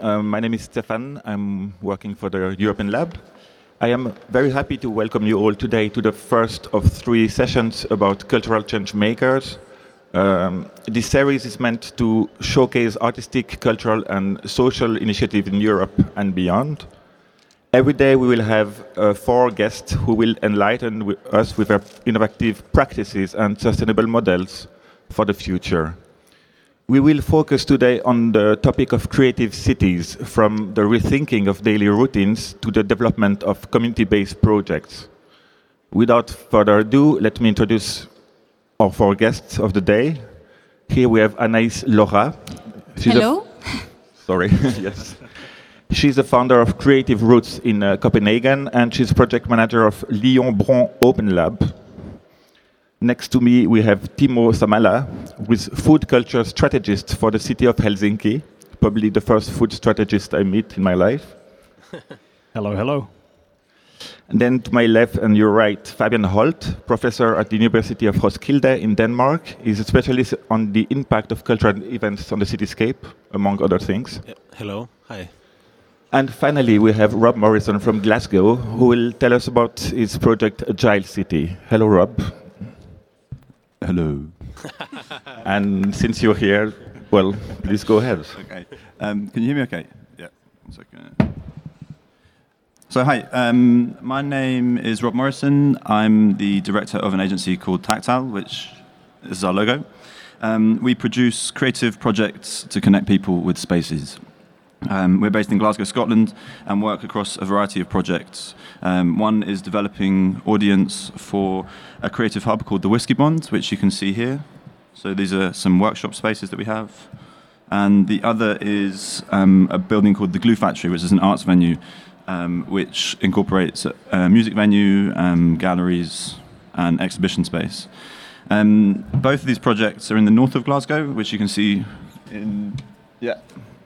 Um, my name is Stefan. I'm working for the European Lab. I am very happy to welcome you all today to the first of three sessions about cultural change makers. Um, this series is meant to showcase artistic, cultural, and social initiatives in Europe and beyond. Every day we will have uh, four guests who will enlighten us with their innovative practices and sustainable models for the future. We will focus today on the topic of creative cities, from the rethinking of daily routines to the development of community-based projects. Without further ado, let me introduce our four guests of the day. Here we have Anaïs Laura. She's Hello. Sorry, yes. She's the founder of Creative Roots in uh, Copenhagen, and she's project manager of Lyon Bron Open Lab, Next to me, we have Timo Santala, who is food culture strategist for the city of Helsinki, probably the first food strategist I meet in my life. hello, hello. And then to my left and your right, Fabian Holt, professor at the University of Roskilde in Denmark. He's a specialist on the impact of cultural events on the cityscape, among other things. Hello, hi. And finally, we have Rob Morrison from Glasgow, who will tell us about his project Agile City. Hello, Rob. Hello. and since you're here, well, please go ahead. Okay. Um, can you hear me okay? Yeah. So, hi, um, my name is Rob Morrison. I'm the director of an agency called Tactile, which is our logo. Um, we produce creative projects to connect people with spaces. Um, we're based in Glasgow, Scotland, and work across a variety of projects. Um, one is developing audience for a creative hub called the Whisky Bond, which you can see here. So these are some workshop spaces that we have. And the other is um, a building called the Glue Factory, which is an arts venue, um, which incorporates a music venue, um, galleries, and exhibition space. Um, both of these projects are in the north of Glasgow, which you can see in yeah,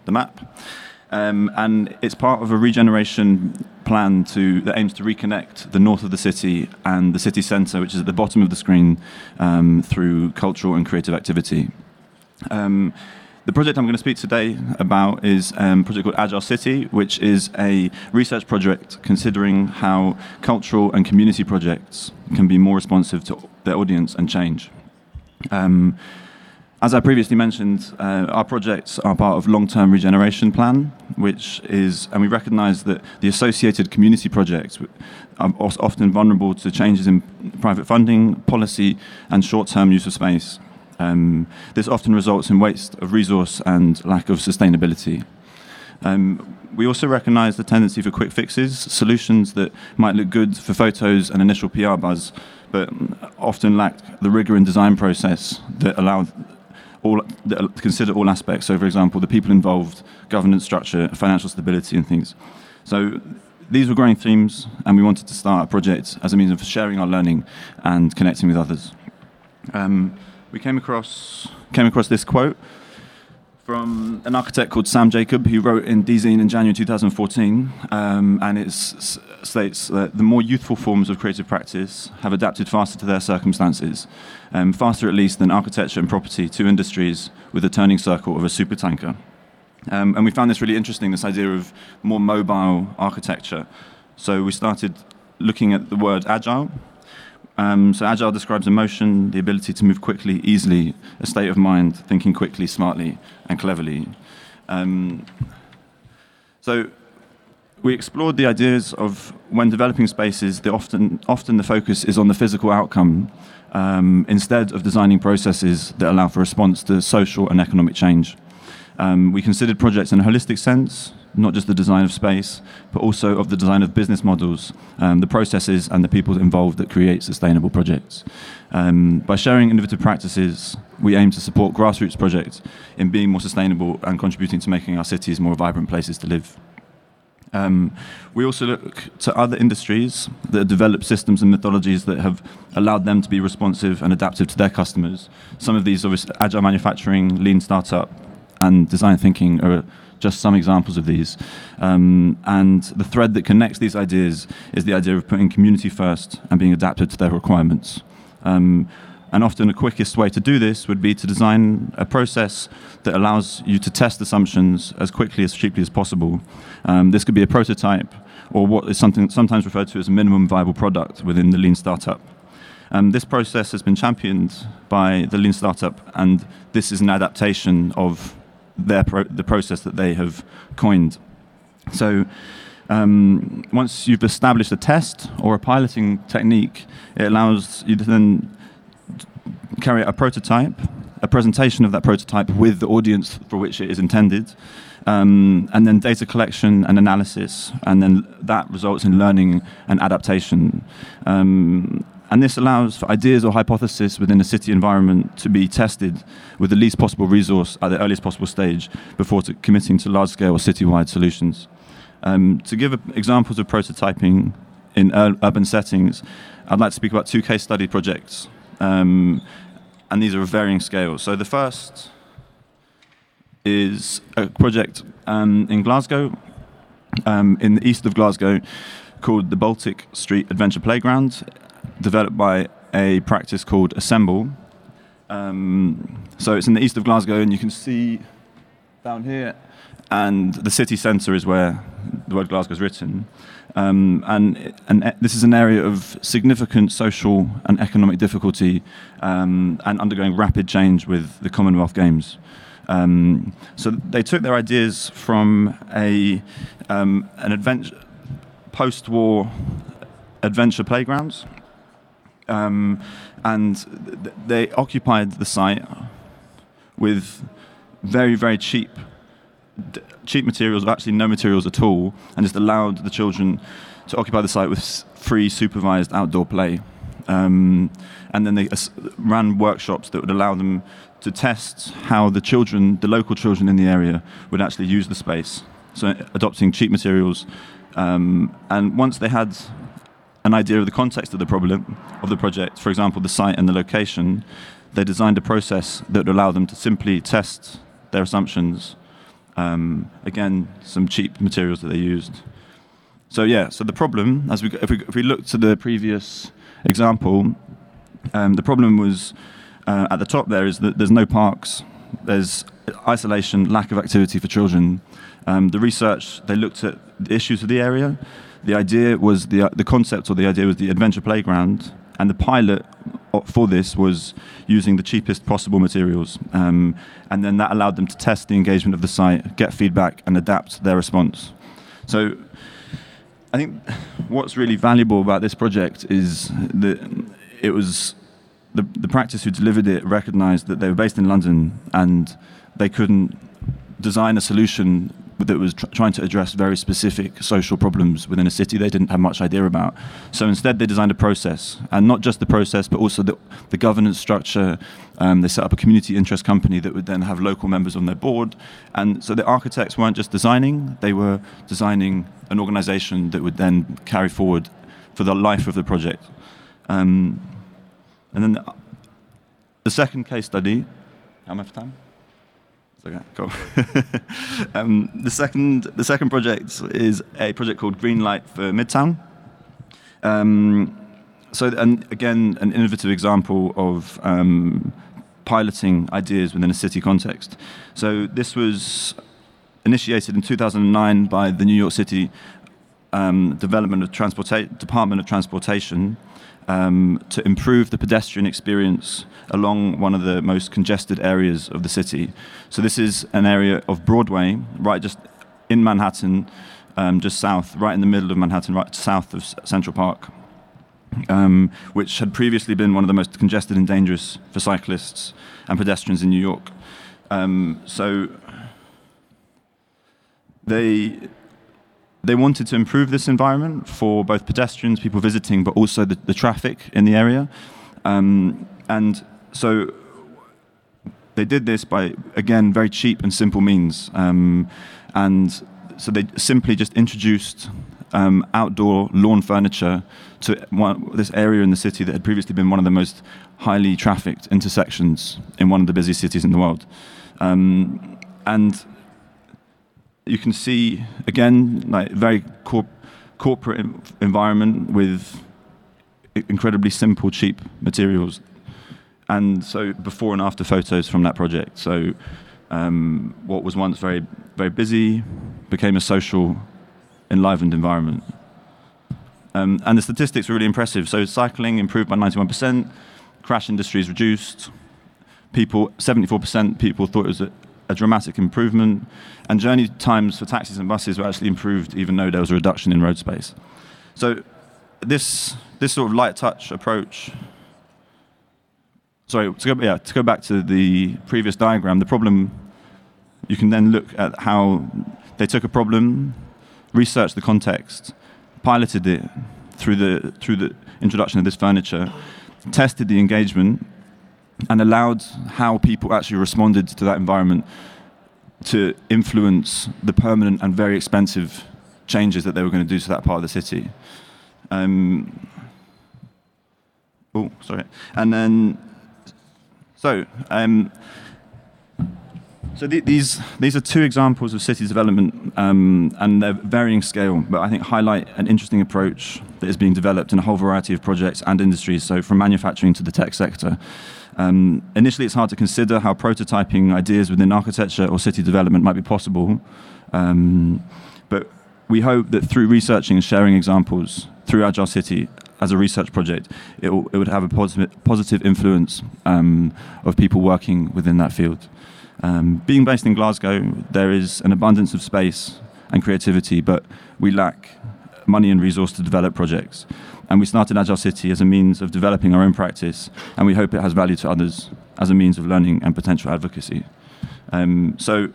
the map. Um, and it's part of a regeneration plan to, that aims to reconnect the north of the city and the city centre, which is at the bottom of the screen, um, through cultural and creative activity. Um, the project I'm going to speak today about is um, a project called Agile City, which is a research project considering how cultural and community projects can be more responsive to their audience and change. Um, as I previously mentioned, uh, our projects are part of long-term regeneration plan, which is, and we recognise that the associated community projects are often vulnerable to changes in private funding, policy, and short-term use of space. Um, this often results in waste of resource and lack of sustainability. Um, we also recognise the tendency for quick fixes, solutions that might look good for photos and initial PR buzz, but often lack the rigour and design process that allow all consider all aspects. So, for example, the people involved, governance structure, financial stability, and things. So, these were growing themes, and we wanted to start a project as a means of sharing our learning and connecting with others. Um, we came across came across this quote from an architect called Sam Jacob, who wrote in Dezeen in January 2014, um, and it states that the more youthful forms of creative practice have adapted faster to their circumstances, um, faster at least than architecture and property, two industries with a turning circle of a supertanker. Um, and we found this really interesting, this idea of more mobile architecture. So we started looking at the word agile, um, so agile describes emotion, the ability to move quickly, easily, a state of mind, thinking quickly, smartly, and cleverly. Um, so we explored the ideas of when developing spaces, the often, often the focus is on the physical outcome um, instead of designing processes that allow for response to social and economic change. Um, we considered projects in a holistic sense, not just the design of space, but also of the design of business models, um, the processes and the people involved that create sustainable projects. Um, by sharing innovative practices, we aim to support grassroots projects in being more sustainable and contributing to making our cities more vibrant places to live. Um, we also look to other industries that have developed systems and methodologies that have allowed them to be responsive and adaptive to their customers. Some of these, obviously, agile manufacturing, lean startup, and design thinking are just some examples of these. Um, and the thread that connects these ideas is the idea of putting community first and being adapted to their requirements. Um, And often the quickest way to do this would be to design a process that allows you to test assumptions as quickly as cheaply as possible. Um, this could be a prototype or what is something sometimes referred to as a minimum viable product within the lean startup. Um, this process has been championed by the lean startup, and this is an adaptation of their pro- the process that they have coined. So um, once you've established a test or a piloting technique, it allows you to then carry out a prototype, a presentation of that prototype with the audience for which it is intended, um, and then data collection and analysis, and then that results in learning and adaptation. Um, and this allows for ideas or hypotheses within a city environment to be tested with the least possible resource at the earliest possible stage before to committing to large scale or citywide solutions. Um, to give examples of prototyping in ur- urban settings, I'd like to speak about two case study projects. Um, and these are of varying scales. So the first is a project um, in Glasgow, um, in the east of Glasgow, called the Baltic Street Adventure Playground, developed by a practice called Assemble. Um, so it's in the east of Glasgow, and you can see down here and the city centre is where the word Glasgow is written. Um, and, and this is an area of significant social and economic difficulty um, and undergoing rapid change with the Commonwealth Games. Um, so they took their ideas from a um, an adventure post-war adventure playgrounds, um, and th- they occupied the site with very very cheap cheap materials, actually no materials at all, and just allowed the children to occupy the site with free supervised outdoor play. Um, and then they ran workshops that would allow them to test how the children, the local children in the area, would actually use the space. So adopting cheap materials. Um, and once they had an idea of the context of the problem of the project, for example, the site and the location, they designed a process that would allow them to simply test their assumptions um, again, some cheap materials that they used. So yeah, so the problem, as we if we, if we look to the previous example, um, the problem was uh, at the top there is that there's no parks, there's isolation, lack of activity for children. Um, the research they looked at the issues of the area. The idea was the the concept or the idea was the adventure playground, and the pilot for this was using the cheapest possible materials. Um, and then that allowed them to test the engagement of the site, get feedback, and adapt their response. So I think what's really valuable about this project is that it was the, the practice who delivered it recognized that they were based in London and they couldn't design a solution that was tr- trying to address very specific social problems within a city they didn't have much idea about. So instead, they designed a process, and not just the process, but also the, the governance structure. Um, they set up a community interest company that would then have local members on their board. And so the architects weren't just designing, they were designing an organization that would then carry forward for the life of the project. Um, and then the, the second case study, how much time? Okay, cool. um, the second, the second project is a project called Green Light for Midtown. Um, so, and again, an innovative example of um, piloting ideas within a city context. So, this was initiated in 2009 by the New York City um, Development of Transporta- Department of Transportation um, to improve the pedestrian experience along one of the most congested areas of the city. So this is an area of Broadway, right just in Manhattan, um, just south, right in the middle of Manhattan, right south of Central Park, um, which had previously been one of the most congested and dangerous for cyclists and pedestrians in New York. Um, so they they wanted to improve this environment for both pedestrians, people visiting, but also the, the traffic in the area. Um, and so they did this by, again, very cheap and simple means. Um, and so they simply just introduced um, outdoor lawn furniture to one, this area in the city that had previously been one of the most highly trafficked intersections in one of the busiest cities in the world. Um, and you can see again like very corp- corporate environment with incredibly simple, cheap materials. and so before and after photos from that project. So um, what was once very very busy became a social, enlivened environment. Um, and the statistics were really impressive. So cycling improved by 91%, crash industries reduced. People, 74% people thought it was a, a dramatic improvement, and journey times for taxis and buses were actually improved, even though there was a reduction in road space. So this this sort of light touch approach. Sorry, to go, yeah, to go back to the previous diagram, the problem. You can then look at how they took a problem, researched the context, piloted it through the through the introduction of this furniture, tested the engagement, and allowed how people actually responded to that environment to influence the permanent and very expensive changes that they were going to do to that part of the city. Um, oh, sorry. And then, so, um, so th these these are two examples of city development, um, and they're varying scale, but I think highlight an interesting approach that is being developed in a whole variety of projects and industries. So from manufacturing to the tech sector. Um, initially, it's hard to consider how prototyping ideas within architecture or city development might be possible, um, but we hope that through researching and sharing examples through Agile City as a research project, it, it would have a positive, positive influence um, of people working within that field. Um, being based in Glasgow, there is an abundance of space and creativity, but we lack money and resource to develop projects. And we started Agile City as a means of developing our own practice, and we hope it has value to others as a means of learning and potential advocacy. Um, so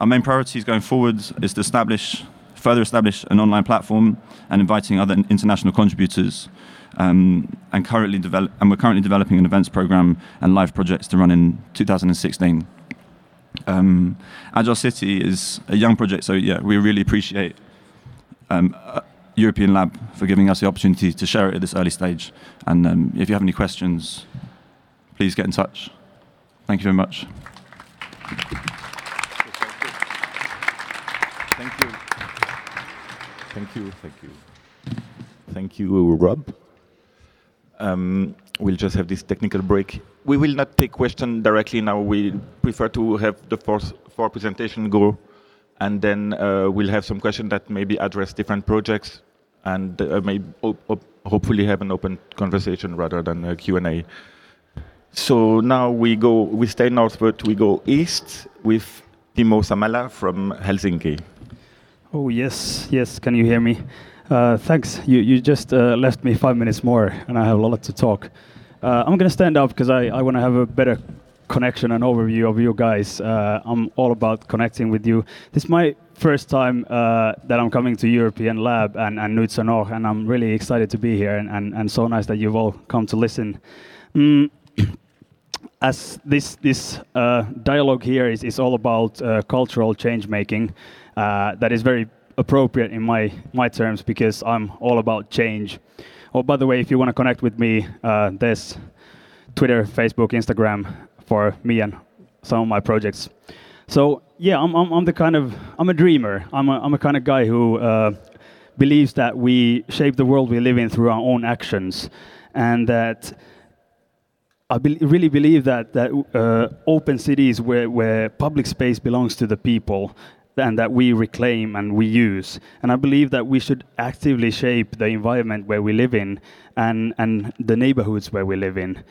our main priorities going forward is to establish, further establish an online platform and inviting other international contributors. Um, and currently develop, and we're currently developing an events program and live projects to run in 2016. Um, Agile City is a young project, so yeah, we really appreciate um, uh, European Lab for giving us the opportunity to share it at this early stage. And um, if you have any questions, please get in touch. Thank you very much. Thank you. Thank you. Thank you. Thank you, Rob. Um, we'll just have this technical break. We will not take questions directly now. We prefer to have the first four presentation go, and then uh, we'll have some questions that maybe address different projects, and uh, maybe hopefully have an open conversation rather than a Q&A. So now we go, we stay northward, we go east with Timo Santala from Helsinki. Oh yes, yes. Can you hear me? Uh, thanks. You, you just uh, left me five minutes more, and I have a lot to talk. Uh, I'm going to stand up because I, I want to have a better connection and overview of you guys. Uh, I'm all about connecting with you. This is my first time uh, that I'm coming to European Lab and, and Nuits Sonores, and I'm really excited to be here, and, and, and so nice that you've all come to listen. Mm. As this, this uh, dialogue here is, is all about cultural change making, that is very appropriate in my my terms because I'm all about change. Oh, by the way, if you want to connect with me, uh, there's Twitter, Facebook, Instagram for me and some of my projects. So yeah, I'm I'm, I'm the kind of I'm a dreamer. I'm a I'm a kind of guy who uh, believes that we shape the world we live in through our own actions, and that. I be really believe that that uh, open cities where, where public space belongs to the people and that we reclaim and we use. And I believe that we should actively shape the environment where we live in and, and the neighborhoods where we live in.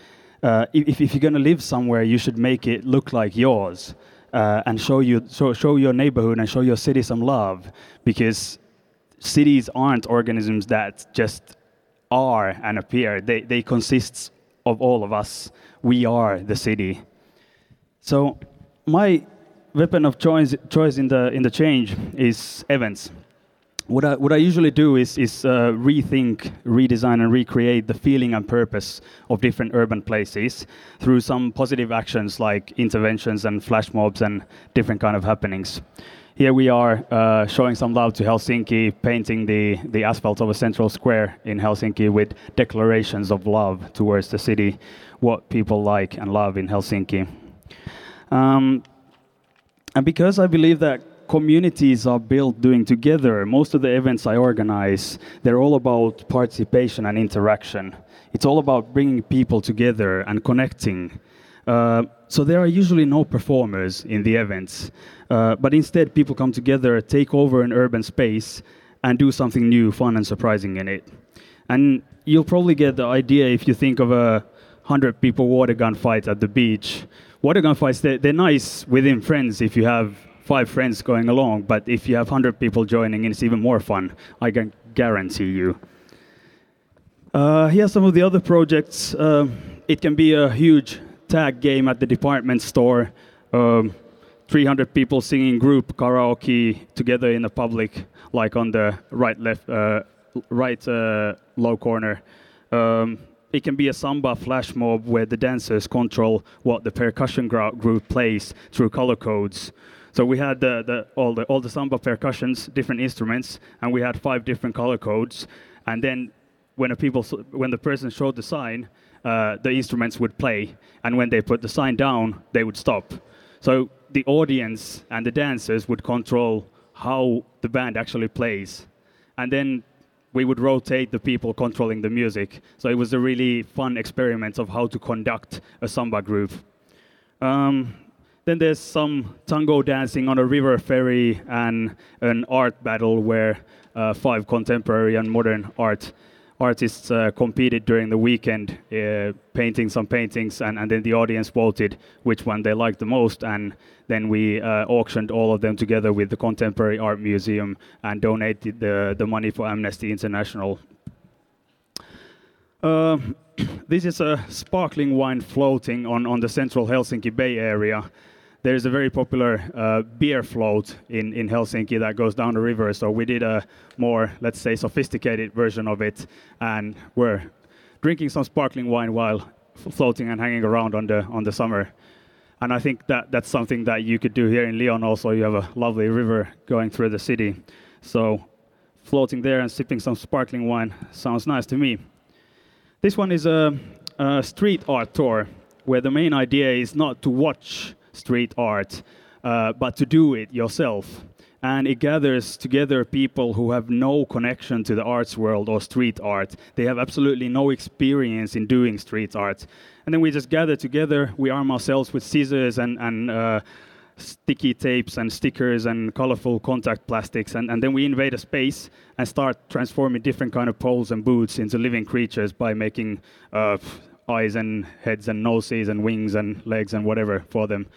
Uh, if, if you're going to live somewhere, you should make it look like yours uh, and show, you, show, your neighborhood and show your city some love because cities aren't organisms that just are and appear. They, they consist of all of us. We are the city. So my weapon of choice, choice in, the, in the change is events. What I, what I usually do is, is uh, rethink, redesign, and recreate the feeling and purpose of different urban places through some positive actions like interventions and flash mobs and different kind of happenings. Here we are uh, showing some love to Helsinki, painting the, the asphalt of a central square in Helsinki with declarations of love towards the city, what people like and love in Helsinki. Um, and because I believe that communities are built doing together. Most of the events I organize, they're all about participation and interaction. It's all about bringing people together and connecting. Uh, so there are usually no performers in the events, uh, but instead people come together, take over an urban space, and do something new, fun, and surprising in it. And you'll probably get the idea if you think of a hundred people water gun fight at the beach. Water gun fights, they're, they're nice within friends if you have five friends going along, but if you have 100 people joining it's even more fun, I can guarantee you. Uh, here are some of the other projects. Uh, it can be a huge tag game at the department store, um, 300 people singing group karaoke together in the public, like on the right, left, uh, right uh, low corner. Um, it can be a samba flash mob where the dancers control what the percussion group plays through color codes. So we had the, the, all the all the samba percussions, different instruments, and we had five different color codes. And then when a people when the person showed the sign, uh, the instruments would play, and when they put the sign down, they would stop. So the audience and the dancers would control how the band actually plays, and then we would rotate the people controlling the music. So it was a really fun experiment of how to conduct a samba group. Um, then there's some tango dancing on a river ferry and an art battle where uh, five contemporary and modern art artists uh, competed during the weekend, uh, painting some paintings, and, and then the audience voted which one they liked the most, and then we uh, auctioned all of them together with the Contemporary Art Museum and donated the, the money for Amnesty International. Uh, this is a sparkling wine floating on, on the central Helsinki Bay area there's a very popular uh, beer float in, in Helsinki that goes down the river. So we did a more, let's say, sophisticated version of it, and we're drinking some sparkling wine while floating and hanging around on the on the summer. And I think that that's something that you could do here in Lyon. Also, you have a lovely river going through the city, so floating there and sipping some sparkling wine sounds nice to me. This one is a, a street art tour where the main idea is not to watch street art, uh, but to do it yourself. And it gathers together people who have no connection to the arts world or street art. They have absolutely no experience in doing street art. And then we just gather together, we arm ourselves with scissors and, and uh, sticky tapes and stickers and colorful contact plastics and, and then we invade a space and start transforming different kind of poles and boots into living creatures by making uh, eyes and heads and noses and wings and legs and whatever for them.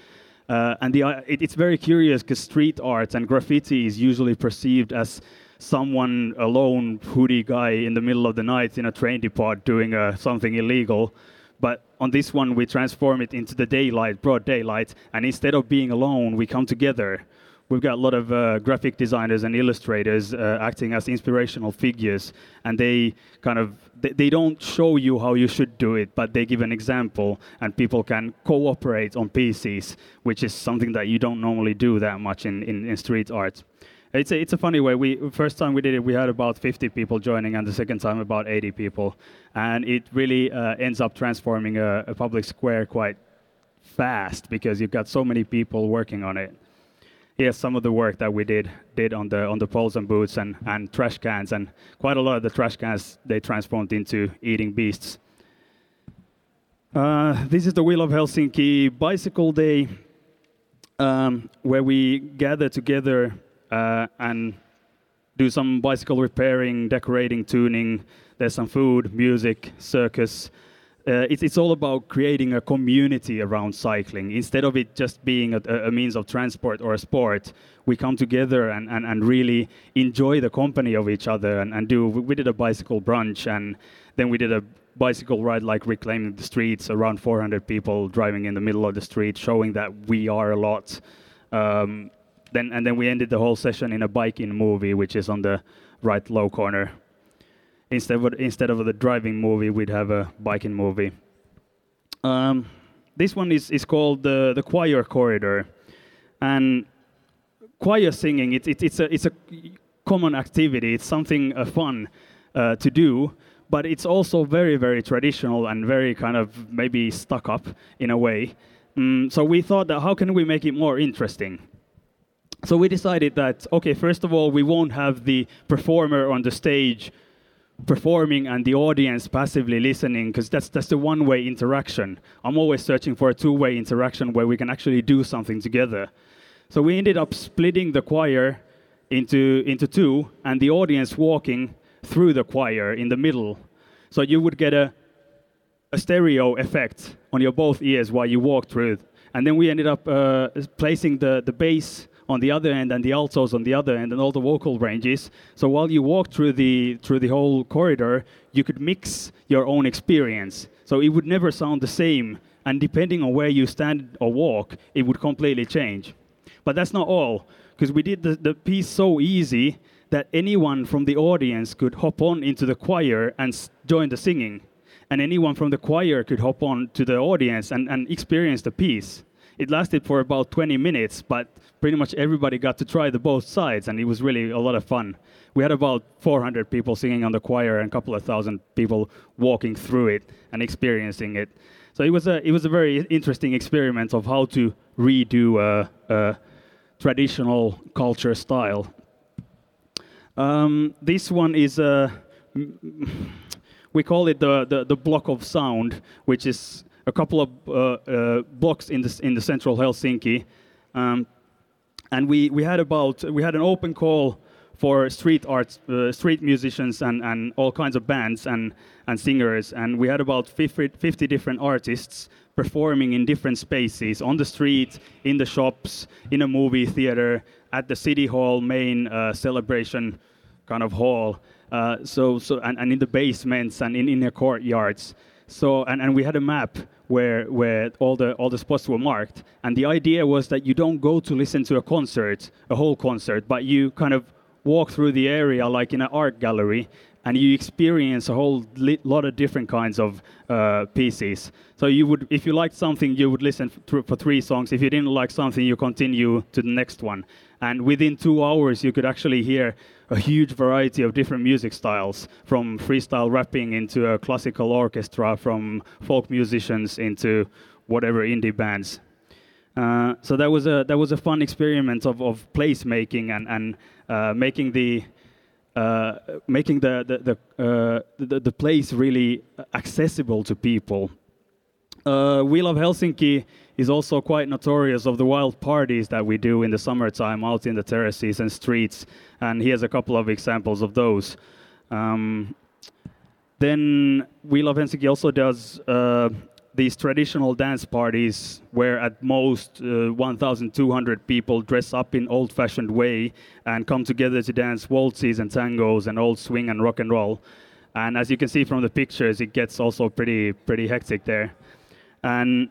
Uh, and the, uh, it, it's very curious because street art and graffiti is usually perceived as someone alone hoodie guy in the middle of the night in a train depot doing uh, something illegal. But on this one, we transform it into the daylight, broad daylight, and instead of being alone, we come together we've got a lot of uh, graphic designers and illustrators uh, acting as inspirational figures and they kind of they, they, don't show you how you should do it but they give an example and people can cooperate on pieces which is something that you don't normally do that much in, in, in street art. It's a, it's a funny way. We first time we did it we had about 50 people joining and the second time about 80 people. And it really uh, ends up transforming a, a public square quite fast because you've got so many people working on it here's some of the work that we did did on the on the poles and boots and, and trash cans and quite a lot of the trash cans they transformed into eating beasts. Uh, this is the We Love Helsinki Bicycle Day, um, where we gather together uh, and do some bicycle repairing, decorating, tuning. There's some food, music, circus, uh, it's, it's all about creating a community around cycling. Instead of it just being a, a, means of transport or a sport, we come together and, and, and really enjoy the company of each other and, and do. We did a bicycle brunch and then we did a bicycle ride like reclaiming the streets, around 400 people driving in the middle of the street, showing that we are a lot. Um, then, and then we ended the whole session in a biking movie, which is on the right low corner instead of instead of the driving movie, we'd have a biking movie. Um, this one is, is called the the choir corridor, and choir singing. It's it's it's a it's a common activity. It's something uh, fun uh, to do, but it's also very very traditional and very kind of maybe stuck up in a way. Mm, so we thought that how can we make it more interesting? so we decided that okay, first of all, we won't have the performer on the stage performing and the audience passively listening because that's that's the one-way interaction. I'm always searching for a two-way interaction where we can actually do something together. So we ended up splitting the choir into into two and the audience walking through the choir in the middle. So you would get a a stereo effect on your both ears while you walk through. And then we ended up uh, placing the, the bass on the other end and the altos on the other end and all the vocal ranges. So while you walk through the through the whole corridor, you could mix your own experience. So it would never sound the same, and depending on where you stand or walk, it would completely change. But that's not all, because we did the, the piece so easy that anyone from the audience could hop on into the choir and join the singing. And anyone from the choir could hop on to the audience and, and experience the piece. It lasted for about 20 minutes, but pretty much everybody got to try the both sides, and it was really a lot of fun. We had about 400 people singing on the choir and a couple of thousand people walking through it and experiencing it. So it was a it was a very interesting experiment of how to redo a, a traditional culture style. Um, this one is a we call it the, the, the block of sound, which is a couple of uh, uh, blocks in the in the central Helsinki. Um, and we, we had about we had an open call for street arts, uh, street musicians, and, and all kinds of bands and, and singers. And we had about 50, 50 different artists performing in different spaces on the street, in the shops, in a movie theater, at the city hall main uh, celebration kind of hall. Uh, so, so and, and in the basements and in, in the courtyards. So, and, and we had a map where, where all, the, all the spots were marked. And the idea was that you don't go to listen to a concert, a whole concert, but you kind of walk through the area like in an art gallery and you experience a whole li- lot of different kinds of uh, pieces. So you would, if you liked something, you would listen for, for three songs. If you didn't like something, you continue to the next one. And within two hours, you could actually hear a huge variety of different music styles, from freestyle rapping into a classical orchestra, from folk musicians into whatever indie bands. Uh, so that was a that was a fun experiment of, of place making and and uh, making the uh, making the the the, uh, the, the place really accessible to people. Uh, we Love Helsinki is also quite notorious of the wild parties that we do in the summertime out in the terraces and streets, and here's a couple of examples of those. Um, then We Love Helsinki also does uh, these traditional dance parties where at most uh, 1,200 people dress up in old-fashioned way and come together to dance waltzes and tangos and old swing and rock and roll. And as you can see from the pictures, it gets also pretty pretty hectic there. And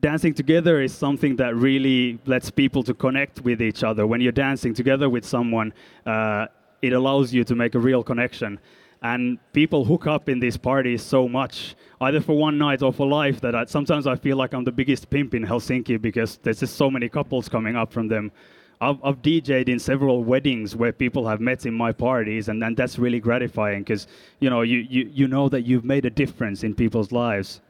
dancing together is something that really lets people to connect with each other. When you're dancing together with someone, uh, it allows you to make a real connection. And people hook up in these parties so much, either for one night or for life, that I, sometimes I feel like I'm the biggest pimp in Helsinki because there's just so many couples coming up from them. I've, I've DJed in several weddings where people have met in my parties, and, and that's really gratifying because you know you, you, you know that you've made a difference in people's lives.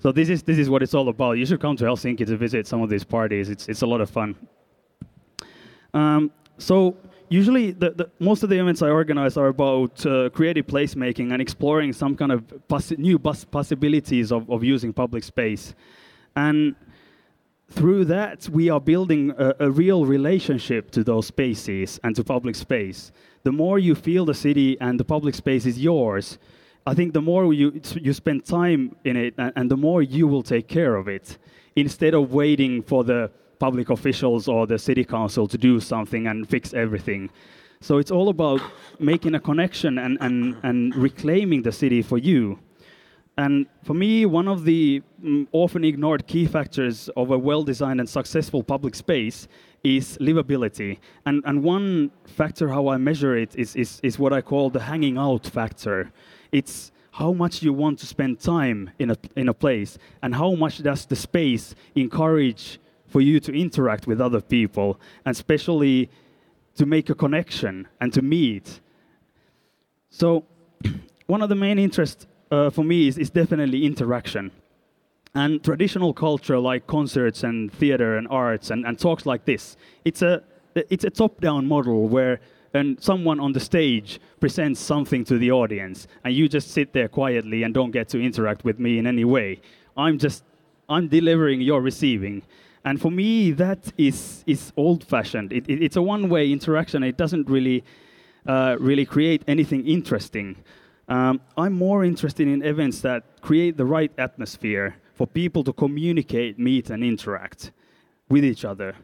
So this is this is what it's all about. You should come to Helsinki to visit some of these parties. It's it's a lot of fun. Um, so usually, the, the, most of the events I organize are about uh, creative placemaking and exploring some kind of new possibilities of, of using public space, and through that we are building a, a real relationship to those spaces and to public space. The more you feel the city and the public space is yours, I think the more you, you spend time in it and, and the more you will take care of it instead of waiting for the public officials or the city council to do something and fix everything. So it's all about making a connection and, and, and reclaiming the city for you. And for me, one of the mm, often ignored key factors of a well designed and successful public space is livability. And, and one factor how I measure it is, is, is what I call the hanging out factor. It's how much you want to spend time in a, in a place and how much does the space encourage for you to interact with other people and especially to make a connection and to meet. So one of the main interests uh, for me is, is definitely interaction. And traditional culture like concerts and theater and arts and, and talks like this, it's a, it's a top-down model where and someone on the stage presents something to the audience and you just sit there quietly and don't get to interact with me in any way. I'm just i'm delivering you're receiving. And for me that is is old fashioned it, it, it's a one way interaction. It doesn't really uh, really create anything interesting. Um, i'm more interested in events that create the right atmosphere for people to communicate meet and interact with each other.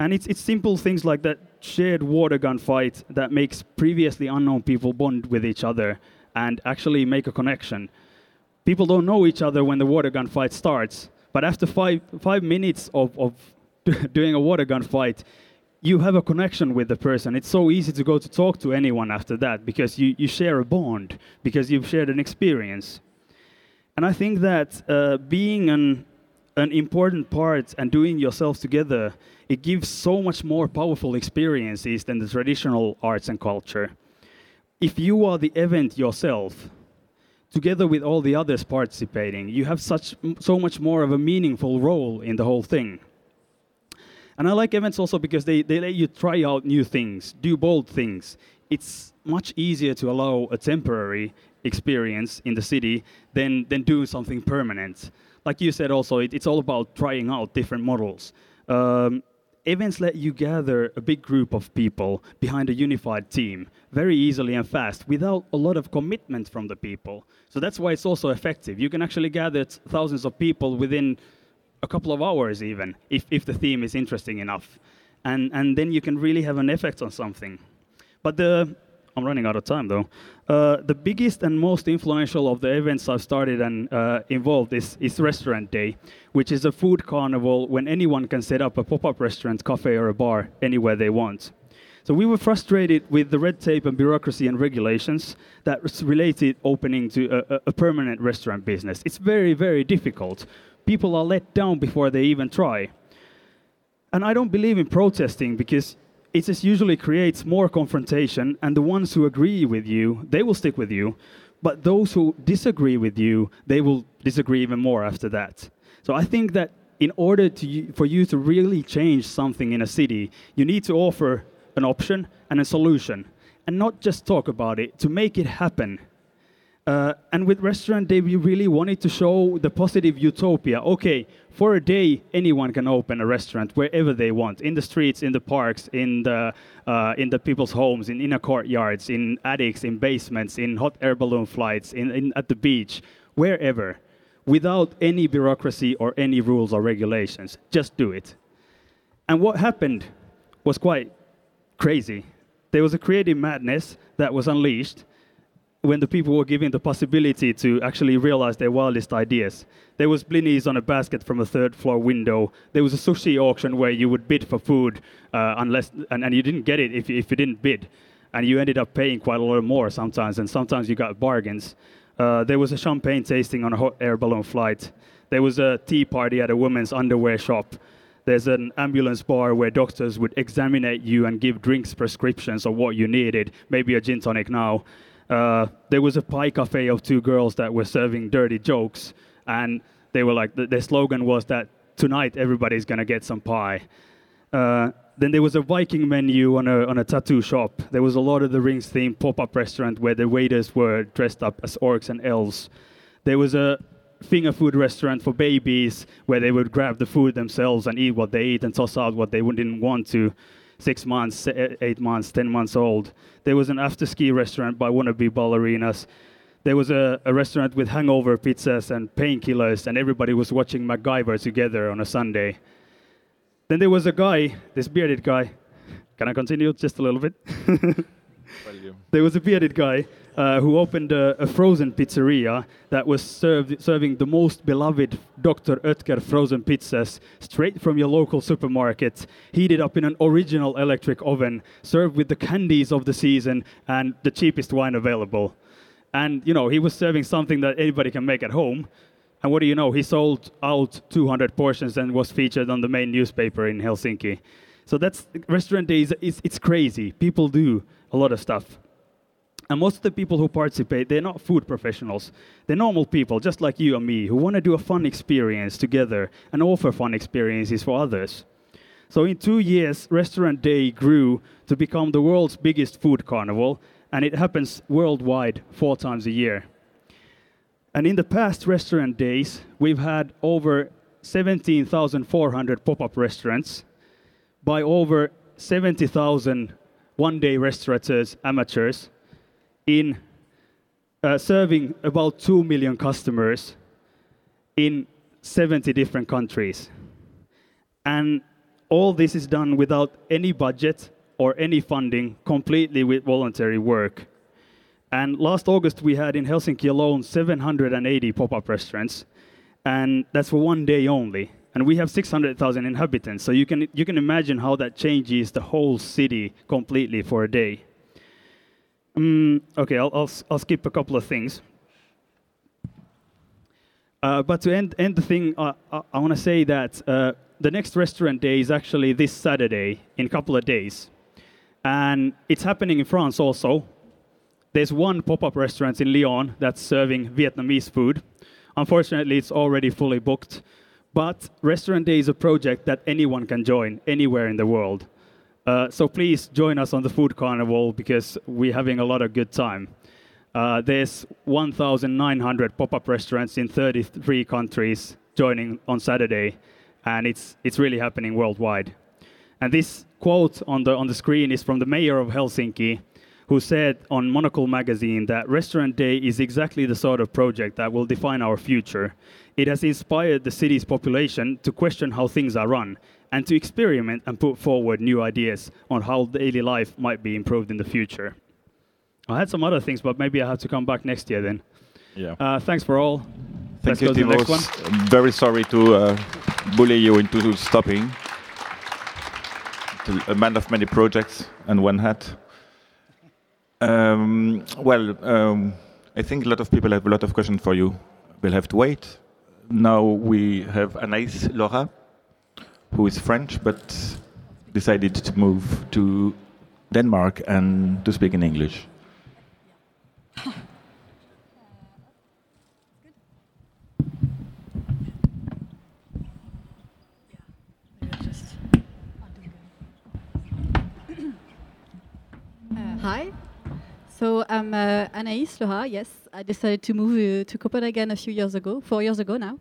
And it's, it's simple things like that shared water gun fight that makes previously unknown people bond with each other and actually make a connection. People don't know each other when the water gun fight starts, but after five, five minutes of, of doing a water gun fight, you have a connection with the person. It's so easy to go to talk to anyone after that because you, you share a bond, because you've shared an experience. And I think that uh, being an, an important part and doing yourself together it gives so much more powerful experiences than the traditional arts and culture. If you are the event yourself, together with all the others participating, you have such so much more of a meaningful role in the whole thing. And I like events also because they, they let you try out new things, do bold things. It's much easier to allow a temporary experience in the city than, than do something permanent. Like you said also, it, it's all about trying out different models. Um, events let you gather a big group of people behind a unified team very easily and fast without a lot of commitment from the people. So that's why it's also effective. You can actually gather thousands of people within a couple of hours, even if, if the theme is interesting enough. And, and then you can really have an effect on something. But the I'm running out of time though. Uh, the biggest and most influential of the events I've started and uh, involved is, is Restaurant Day, which is a food carnival when anyone can set up a pop up restaurant, cafe, or a bar anywhere they want. So we were frustrated with the red tape and bureaucracy and regulations that related opening to a, a permanent restaurant business. It's very, very difficult. People are let down before they even try. And I don't believe in protesting because it just usually creates more confrontation, and the ones who agree with you, they will stick with you. But those who disagree with you, they will disagree even more after that. So I think that in order to, for you to really change something in a city, you need to offer an option and a solution, and not just talk about it, to make it happen. Uh, and with Restaurant Day, we really wanted to show the positive utopia. Okay, for a day, anyone can open a restaurant wherever they want, in the streets, in the parks, in the uh, in the people's homes, in inner courtyards, in attics, in basements, in hot air balloon flights, in, in at the beach, wherever, without any bureaucracy or any rules or regulations. Just do it. And what happened was quite crazy. There was a creative madness that was unleashed when the people were given the possibility to actually realize their wildest ideas. There was blinis on a basket from a third floor window. There was a sushi auction where you would bid for food uh, unless, and, and you didn't get it if, if you didn't bid. And you ended up paying quite a lot more sometimes, and sometimes you got bargains. Uh, there was a champagne tasting on a hot air balloon flight. There was a tea party at a women's underwear shop. There's an ambulance bar where doctors would examine you and give drinks prescriptions of what you needed, maybe a gin tonic now. Uh, there was a pie cafe of two girls that were serving dirty jokes, and they were like, the, their slogan was that tonight everybody's gonna get some pie. Uh, then there was a Viking menu on a, on a tattoo shop. There was a Lord of the Rings themed pop up restaurant where the waiters were dressed up as orcs and elves. There was a finger food restaurant for babies where they would grab the food themselves and eat what they eat and toss out what they didn't want to six months, eh, eight months, ten months old. There was an after ski restaurant by wannabe ballerinas. There was a, a restaurant with hangover pizzas and painkillers, and everybody was watching MacGyver together on a Sunday. Then there was a guy, this bearded guy. Can I continue just a little bit? there was a bearded guy uh, who opened a, a, frozen pizzeria that was served, serving the most beloved Dr. Oetker frozen pizzas straight from your local supermarket, heated up in an original electric oven, served with the candies of the season and the cheapest wine available. And, you know, he was serving something that anybody can make at home. And what do you know? He sold out 200 portions and was featured on the main newspaper in Helsinki. So that's restaurant days. It's, it's crazy. People do a lot of stuff. And most of the people who participate, they're not food professionals. They're normal people, just like you and me, who want to do a fun experience together and offer fun experiences for others. So in two years, Restaurant Day grew to become the world's biggest food carnival, and it happens worldwide four times a year. And in the past restaurant days, we've had over 17,400 pop-up restaurants by over 70,000 one-day restaurateurs, amateurs, in uh, serving about 2 million customers in 70 different countries. And all this is done without any budget or any funding, completely with voluntary work. And last August, we had in Helsinki alone 780 pop up restaurants, and that's for one day only. And we have 600,000 inhabitants, so you can, you can imagine how that changes the whole city completely for a day. Um, okay, I'll, I'll, I'll, skip a couple of things. Uh, but to end, end the thing, uh, I, I want to say that uh, the next restaurant day is actually this Saturday in a couple of days. And it's happening in France also. There's one pop up restaurant in Lyon that's serving Vietnamese food. Unfortunately, it's already fully booked. But Restaurant Day is a project that anyone can join anywhere in the world. Uh, so please join us on the Food Carnival because we're having a lot of good time. Uh, there's 1,900 pop-up restaurants in 33 countries joining on Saturday, and it's it's really happening worldwide. And this quote on the on the screen is from the mayor of Helsinki, who said on Monocle magazine that Restaurant Day is exactly the sort of project that will define our future. It has inspired the city's population to question how things are run and to experiment and put forward new ideas on how daily life might be improved in the future. I had some other things, but maybe I have to come back next year then. Yeah. Uh, thanks for all. Thank Let's you, go to the next one. I'm very sorry to uh, bully you into stopping. A man of many projects and one hat. Um, well, um, I think a lot of people have a lot of questions for you. We'll have to wait. Now we have Anaïs Laura, who is French but decided to move to Denmark and to speak in English. Hi. So I'm uh, Anaïs Loha. Yes, I decided to move uh, to Copenhagen a few years ago, four years ago now.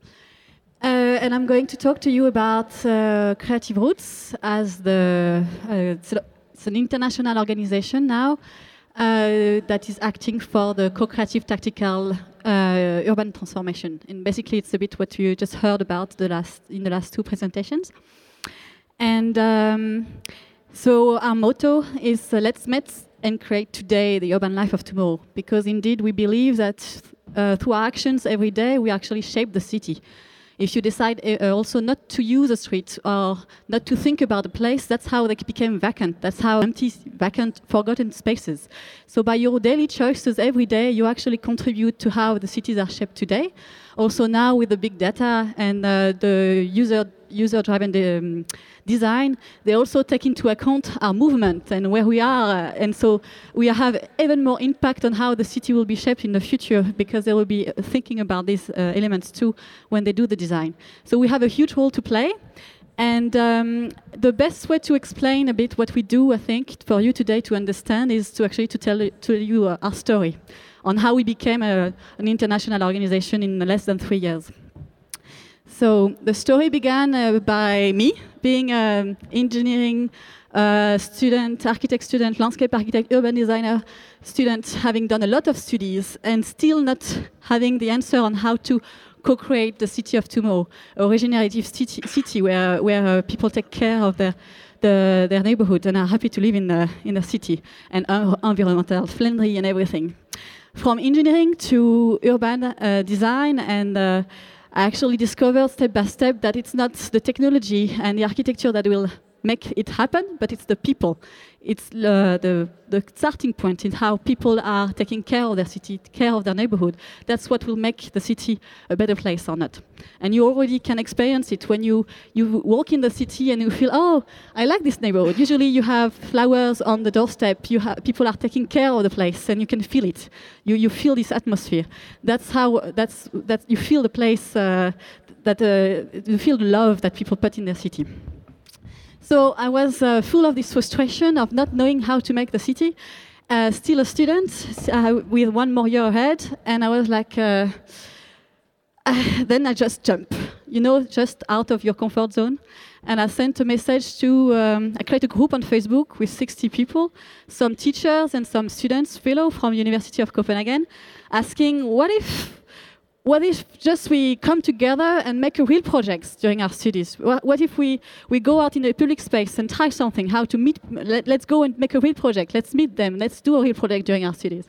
Uh, and I'm going to talk to you about uh, Creative Roots as the uh, it's, it's an international organization now uh, that is acting for the co-creative tactical urban transformation. And basically, it's a bit what you just heard about the last in the last two presentations. And um, so our motto is let's meet and create today the urban life of tomorrow. Because indeed, we believe that uh, through our actions every day, we actually shape the city. If you decide uh, also not to use a street or not to think about a place, that's how they became vacant. That's how empty, vacant, forgotten spaces. So by your daily choices every day, you actually contribute to how the cities are shaped today. Also now with the big data and uh, the user user-driven um, design, they also take into account our movement and where we are. Uh, and so we have even more impact on how the city will be shaped in the future because they will be uh, thinking about these uh, elements too when they do the design. So we have a huge role to play. And um, the best way to explain a bit what we do, I think, for you today to understand is to actually to tell, to you uh, our story on how we became a, an international organization in less than three years. So the story began uh, by me being an engineering uh, student, architect student, landscape architect, urban designer student, having done a lot of studies and still not having the answer on how to co-create the city of tomorrow, a regenerative city, city where, where uh, people take care of their, the, their neighborhood and are happy to live in the, in the city and uh, environmental friendly and everything. From engineering to urban uh, design and I actually discovered step by step that it's not the technology and the architecture that will make it happen, but it's the people. It's the, the, the starting point in how people are taking care of their city, care of their neighborhood. That's what will make the city a better place or not. And you already can experience it when you, you walk in the city and you feel, oh, I like this neighborhood. Usually you have flowers on the doorstep, you ha- people are taking care of the place and you can feel it. You, you feel this atmosphere. That's how, that's, that you feel the place, uh, that uh, you feel the love that people put in their city. So I was uh, full of this frustration of not knowing how to make the city. Uh, still a student uh, with one more year ahead, and I was like, uh, then I just jump, you know, just out of your comfort zone. And I sent a message to, um, I created a group on Facebook with 60 people, some teachers and some students, fellow from University of Copenhagen, asking, what if what if just we come together and make a real project during our studies? What, if we, we go out in a public space and try something, how to meet, let, us go and make a real project, let's meet them, let's do a real project during our studies.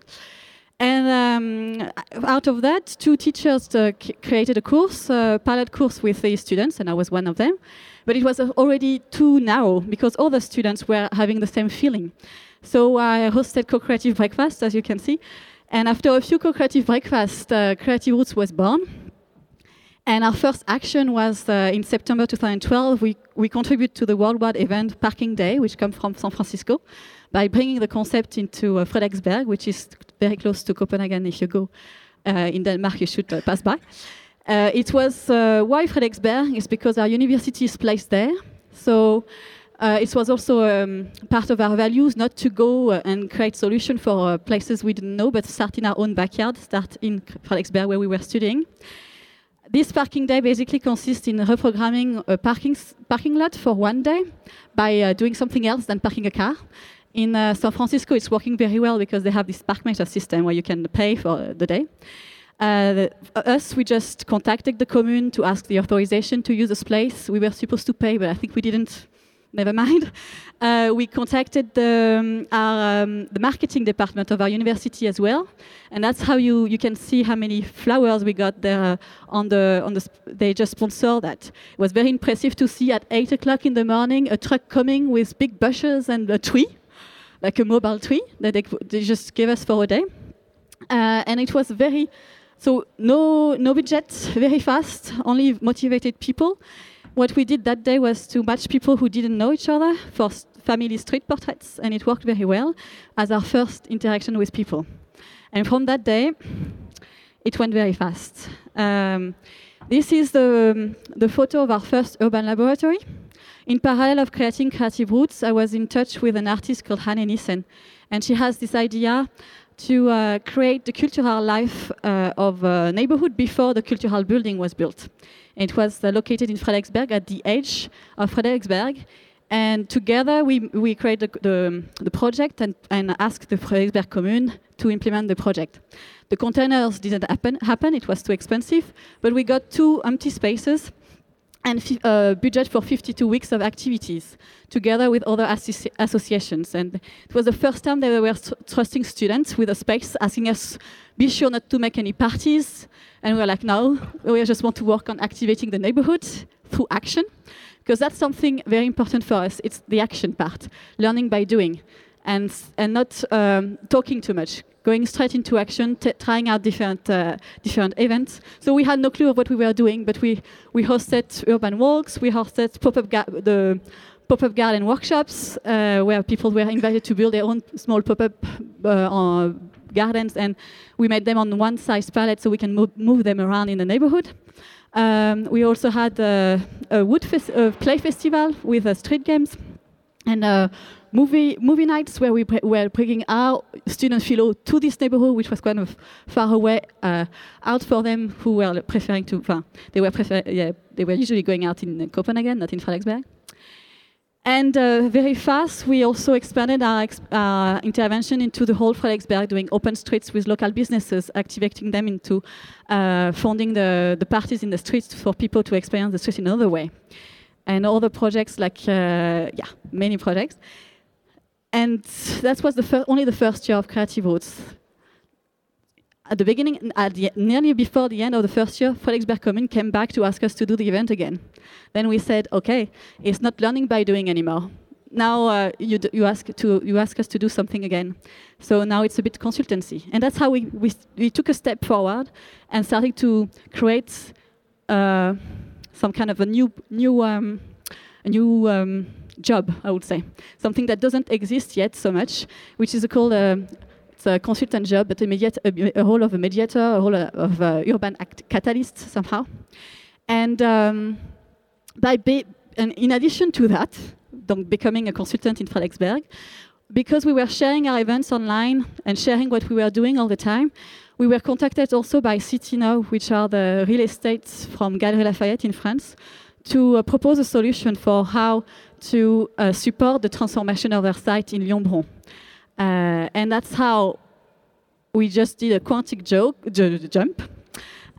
And um, out of that, two teachers uh, created a course, a pilot course with the students, and I was one of them. But it was already too narrow because all the students were having the same feeling. So I hosted co-creative breakfast, as you can see, and after a few co-creative breakfasts, uh, Creative Roots was born. And our first action was uh, in September 2012. We, we contribute to the worldwide event Parking Day, which comes from San Francisco, by bringing the concept into uh, Frederiksberg, which is very close to Copenhagen. If you go uh, in Denmark, you should uh, pass by. Uh, it was why Frederiksberg is because our university is placed there. So uh, it was also um, part of our values not to go uh, and create solutions for uh, places we didn't know, but start in our own backyard, start in Frederiksberg where we were studying. This parking day basically consists in reprogramming a parking, parking lot for one day by uh, doing something else than parking a car. In uh, San Francisco, it's working very well because they have this park meter system where you can pay for the day. Uh, us, we just contacted the commune to ask the authorization to use this place. We were supposed to pay, but I think we didn't never mind. Uh, we contacted the, um, our, um, the marketing department of our university as well, and that's how you, you can see how many flowers we got there uh, on the on the. They just sponsor that. It was very impressive to see at eight o'clock in the morning a truck coming with big bushes and a tree, like a mobile tree that they, they just gave us for a day, uh, and it was very. So no no budget, very fast, only motivated people what we did that day was to match people who didn't know each other for family street portraits, and it worked very well as our first interaction with people. And from that day, it went very fast. Um, this is the, the photo of our first urban laboratory. In parallel of creating Creative Roots, I was in touch with an artist called Hanne Nissen, and she has this idea to uh, create the cultural life uh, of a neighborhood before the cultural building was built. It was uh, located in Frederiksberg at the edge of Frederiksberg. And together we, we created the, the, the project and, and asked the Frederiksberg Commune to implement the project. The containers didn't happen, happen, it was too expensive, but we got two empty spaces and uh, budget for 52 weeks of activities together with other associ associations. And it was the first time that we were trusting students with a space, asking us, be sure not to make any parties. And we were like, no, we just want to work on activating the neighborhood through action, because that's something very important for us. It's the action part, learning by doing, and, and not um, talking too much, going straight into action, trying out different uh, different events. So we had no clue of what we were doing, but we we hosted urban walks, we hosted pop-up the pop-up garden workshops uh, where people were invited to build their own small pop-up uh, gardens, and we made them on one size pallet so we can move, move them around in the neighborhood. Um, we also had a wood a play festival with uh, street games and uh, movie movie nights where we were bringing our student philo to this neighborhood, which was kind of far away, uh, out for them who were preferring to. They were prefer, yeah, they were usually going out in Copenhagen, not in Frederiksberg. And uh, very fast, we also expanded our uh, intervention into the whole Frederiksberg, doing open streets with local businesses, activating them into uh, funding the, the parties in the streets for people to experience the streets in another way. And other projects like, uh, yeah, many projects. And that was the only the first year of Creative Roots. at the beginning, at the, nearly before the end of the first year, Frederiksberg Commune came back to ask us to do the event again. Then we said, okay, it's not learning by doing anymore. Now uh, you, you, ask to, you ask us to do something again. So now it's a bit consultancy. And that's how we, we, we took a step forward and started to create uh, some kind of a new, new, um, a new um, job, I would say. Something that doesn't exist yet so much, which is called a, it's a consultant job, but a, a, a role of a mediator, a role of uh, urban catalyst somehow. And um, by and in addition to that, becoming a consultant in Frederiksberg, because we were sharing our events online and sharing what we were doing all the time, we were contacted also by Citynove, which are the real estates from Galeries Lafayette in France, to uh, propose a solution for how to uh, support the transformation of their site in Lyon-Bron. Uh, and that's how we just did a quantic joke, jump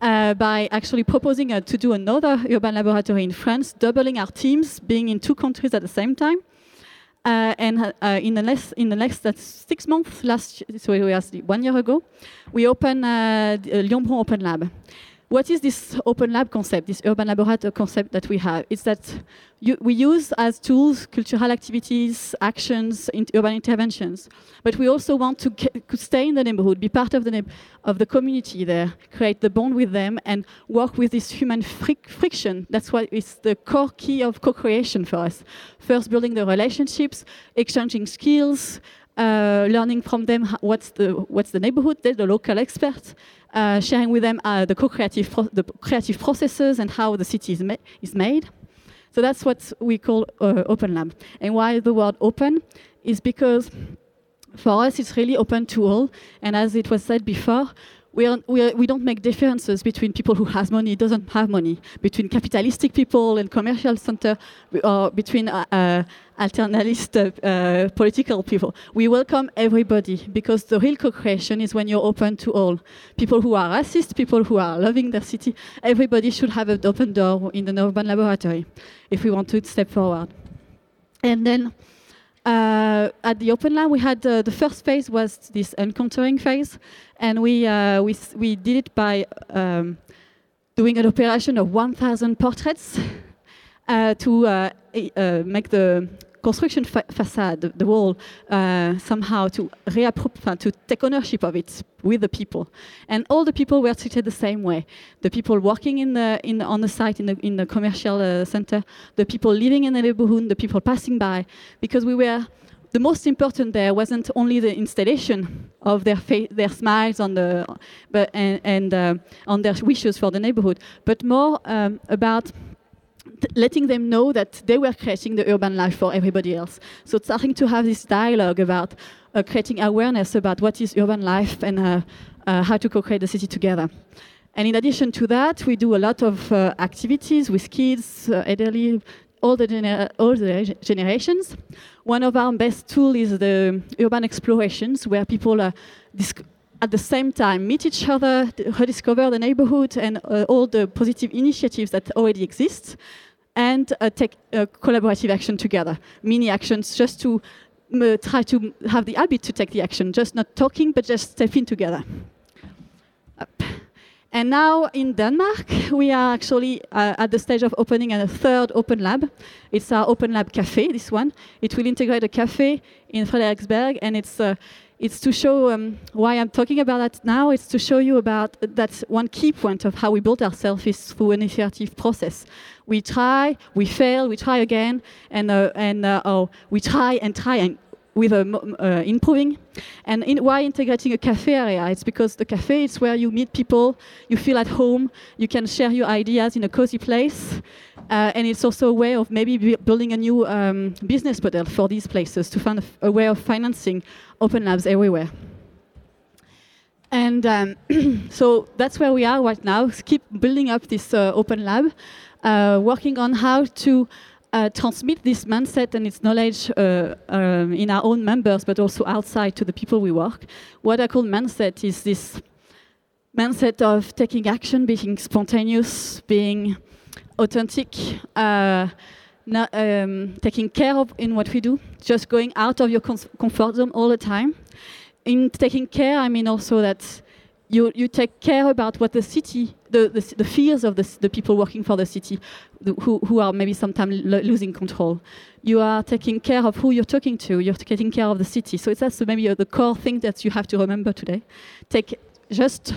uh, by actually proposing uh, to do another urban laboratory in France, doubling our teams, being in two countries at the same time. Uh, and uh, in the next, in the next six months, last so it was one year ago, we opened uh, Lyon Bron Open Lab. What is this open lab concept, this urban laboratory concept that we have? It's that you, we use as tools cultural activities, actions, in urban interventions, but we also want to, stay in the neighborhood, be part of the, of the community there, create the bond with them, and work with this human fric friction. That's what is the core key of co-creation for us. First, building the relationships, exchanging skills, uh, learning from them what's the what's the neighborhood, they're the local experts, uh, sharing with them uh, the co-creative the creative processes and how the city is, ma is made. So that's what we call uh, Open Lab. And why the word open is because for us it's really open to all. And as it was said before, we, are, we, are, we don't make differences between people who has money, doesn't have money, between capitalistic people and commercial center, or between uh, uh, alternative uh, political people. We welcome everybody because the real co-creation is when you're open to all. People who are racist, people who are loving their city, everybody should have an open door in the urban laboratory if we want to step forward. And then uh, at the Open Lab, we had uh, the first phase was this encountering phase, and we uh, we we did it by um, doing an operation of 1,000 portraits uh, to uh, uh, make the construction fa facade, the wall, uh, somehow to to take ownership of it with the people. And all the people were treated the same way. The people working in the, in on the site in the, in the commercial uh, center, the people living in the neighborhood, the people passing by, because we were the most important there wasn't only the installation of their their smiles on the but and, and uh, on their wishes for the neighborhood, but more um, about letting them know that they were creating the urban life for everybody else. So starting to have this dialogue about uh, creating awareness about what is urban life and uh, uh, how to co-create the city together. And in addition to that, we do a lot of uh, activities with kids, uh, elderly, all the, all the generations. One of our best tools is the urban explorations, where people are at the same time meet each other, rediscover the neighborhood and uh, all the positive initiatives that already exist, and uh, take collaborative action together. Mini actions just to try to have the habit to take the action, just not talking, but just stepping together. Up. And now in Denmark, we are actually uh, at the stage of opening a third open lab. It's our open lab cafe, this one. It will integrate a cafe in Frederiksberg, and it's uh, it's to show um, why I'm talking about that now. It's to show you about that one key point of how we build ourselves is through an iterative process. We try, we fail, we try again, and uh, and uh, oh, we try and try and with uh, uh, improving. And in, why integrating a cafe area? It's because the cafe is where you meet people, you feel at home, you can share your ideas in a cozy place. Uh, and it's also a way of maybe building a new um, business model for these places to find a, way of financing open labs everywhere. And um, so that's where we are right now. Keep building up this uh, open lab, uh, working on how to uh, transmit this mindset and its knowledge uh, um, in our own members, but also outside to the people we work. What I call mindset is this mindset of taking action, being spontaneous, being authentic, uh, not, um, taking care of in what we do, just going out of your comfort zone all the time. In taking care, I mean also that you, you take care about what the city, the, the, the fears of the, the people working for the city, who, who are maybe sometimes lo losing control. You are taking care of who you're talking to. You're taking care of the city. So it's that's maybe uh, the core thing that you have to remember today. Take just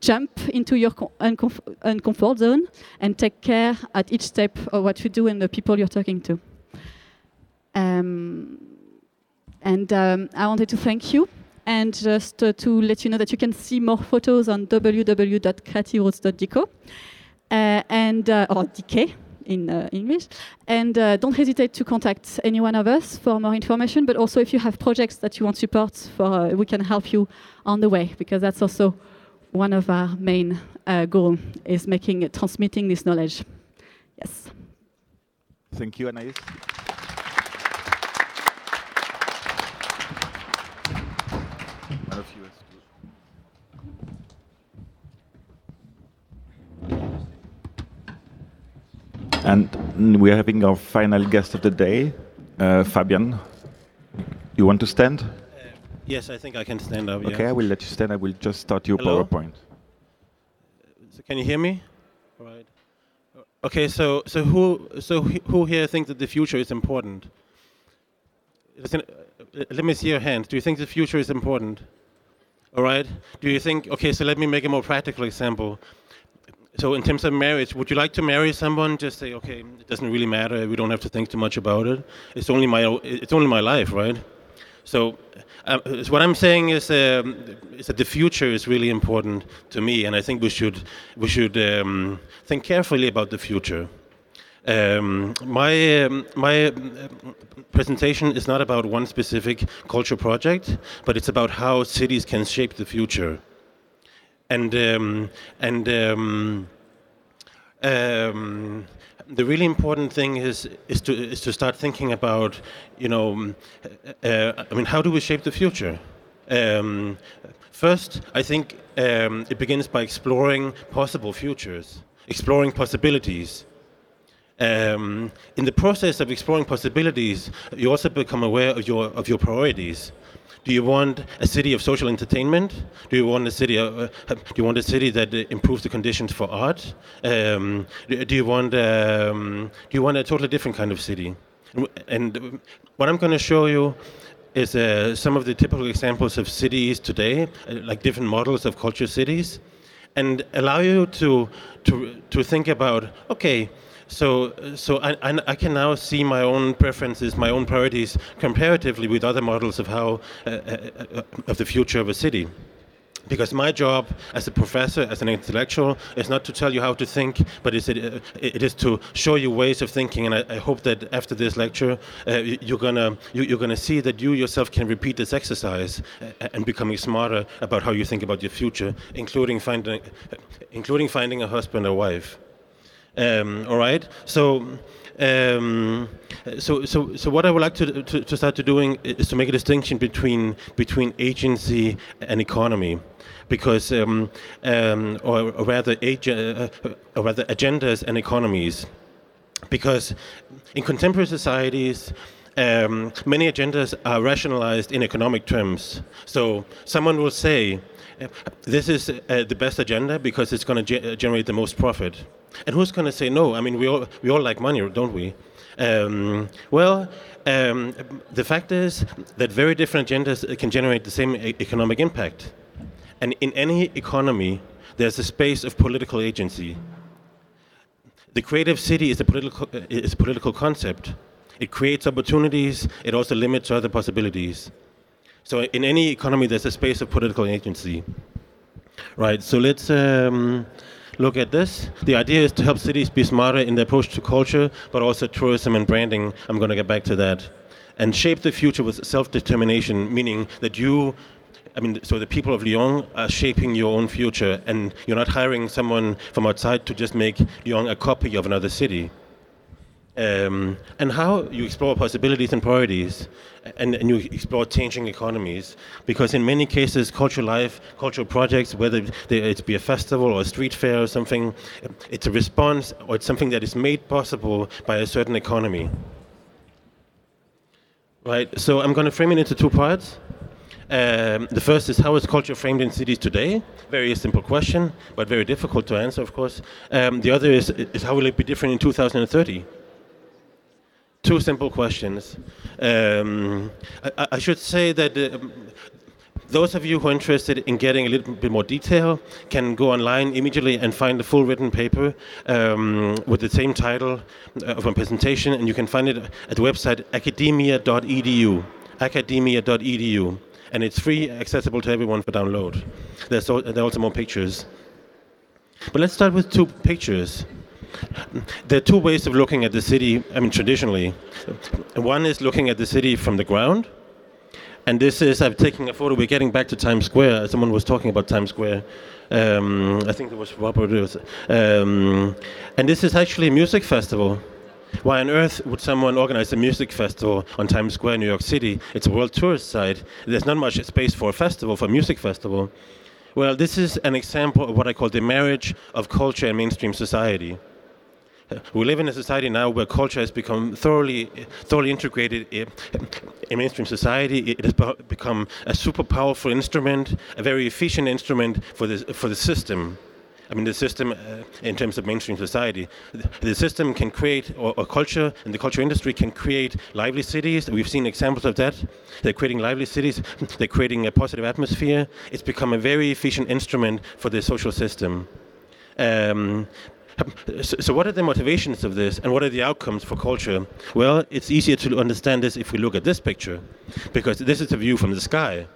jump into your uncomf uncomfort zone and take care at each step of what you do and the people you're talking to. Um, and um, I wanted to thank you and just uh, to let you know that you can see more photos on www.creativeroots.deco uh, and uh, or DK in uh, English. And uh, don't hesitate to contact any one of us for more information. But also, if you have projects that you want support for, uh, we can help you on the way because that's also one of our main uh, goal is making transmitting this knowledge. Yes. Thank you, Anaïs. And we are having our final guest of the day, uh, Fabian. You want to stand? Yes, I think I can stand up. Okay, yeah. I will let you stand. I will just start your Hello? PowerPoint. So can you hear me? All right. Okay, so so who so who here thinks that the future is important? Listen, uh, let me see your hand. Do you think the future is important? All right. Do you think? Okay, so let me make a more practical example. So in terms of marriage, would you like to marry someone? Just say, okay, it doesn't really matter. We don't have to think too much about it. It's only my it's only my life, right? So, uh, so what I'm saying is, um, is that the future is really important to me, and I think we should we should um, think carefully about the future. Um, my um, my um, presentation is not about one specific culture project, but it's about how cities can shape the future. And and the really important thing is is to is to start thinking about you know um, uh, I mean how do we shape the future? Um, first I think um, it begins by exploring possible futures exploring possibilities. Um, in the process of exploring possibilities you also become aware of your of your priorities do you want a city of social entertainment? Do you want a city? Of, uh, do you want a city that uh, improves the conditions for art? Um, do you want? Um, do you want a totally different kind of city? And uh, what I'm going to show you is uh, some of the typical examples of cities today, uh, like different models of culture cities, and allow you to to to think about okay. So, so I, I, can now see my own preferences, my own priorities, comparatively with other models of how uh, uh, uh, of the future of a city. Because my job as a professor, as an intellectual, is not to tell you how to think, but it's, uh, it is to show you ways of thinking. And I, I hope that after this lecture, uh, you- you're gonna you, you're gonna see that you yourself can repeat this exercise uh, and becoming smarter about how you think about your future, including finding including finding a husband or wife. Um, all right. So, um, so, so, so, what I would like to, to, to start to doing is to make a distinction between between agency and economy, because, um, um, or, or rather, uh, or rather, agendas and economies, because in contemporary societies. Um, many agendas are rationalized in economic terms. So someone will say, uh, this is uh, the best agenda because it's going to ge- generate the most profit. And who's going to say no? I mean, we all, we all like money, don't we? Um, well, um, the fact is that very different genders can generate the same e- economic impact. And in any economy, there's a space of political agency. The creative city is a political, is a political concept. It creates opportunities, it also limits other possibilities. So in any economy, there's a space of political agency. Right, so let's um, look at this. The idea is to help cities be smarter in their approach to culture, but also tourism and branding. I'm going to get back to that. And shape the future with self determination, meaning that you, I mean, so the people of Lyon are shaping your own future, and you're not hiring someone from outside to just make Lyon a copy of another city um, and how you explore possibilities and priorities, and, and you explore changing economies. Because in many cases, cultural life, cultural projects, whether it be a festival or a street fair or something, it's a response or it's something that is made possible by a certain economy. Right. So I'm going to frame it into two parts. Um, the first is how is culture framed in cities today? Very simple question, but very difficult to answer, of course. Um, the other is, is how will it be different in 2030? Two simple questions. Um, I, I, should say that um, those of you who are interested in getting a little bit more detail can go online immediately and find the full written paper um, with the same title uh, of my presentation, and you can find it at the website academia.edu. Academia.edu. And it's free, accessible to everyone for download. There's there are also more pictures. But let's start with two pictures. There are two ways of looking at the city, I mean, traditionally. One is looking at the city from the ground, and this is, I'm taking a photo, we're getting back to Times Square. Someone was talking about Times Square. Um, I think it was Robert. Um, and this is actually a music festival. Why on earth would someone organize a music festival on Times Square, New York City? It's a world tourist site. There's not much space for a festival, for a music festival. Well, this is an example of what I call the marriage of culture and mainstream society we live in a society now where culture has become thoroughly, thoroughly integrated in, in mainstream society. It has become a super powerful instrument, a very efficient instrument for the, for the system. I mean, the system, uh, in terms of mainstream society, the system can create, or, or, culture and the culture industry can create lively cities. We've seen examples of that. They're creating lively cities. They're creating a positive atmosphere. It's become a very efficient instrument for the social system. Um, so, what are the motivations of this and what are the outcomes for culture? Well, it's easier to understand this if we look at this picture, because this is a view from the sky.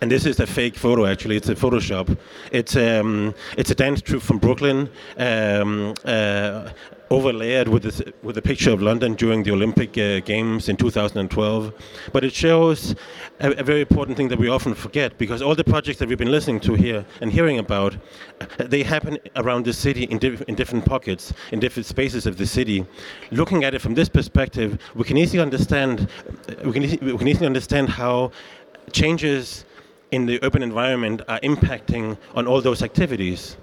And this is a fake photo, actually. It's a Photoshop. It's um, it's a dance troupe from Brooklyn, um, uh, overlaid with this, with a picture of London during the Olympic uh, Games in 2012. But it shows a, a, very important thing that we often forget, because all the projects that we've been listening to here and hearing about, they happen around the city in, diff in different pockets, in different spaces of the city. Looking at it from this perspective, we can easily understand we can, we can easily understand how changes in the urban environment are impacting on all those activities.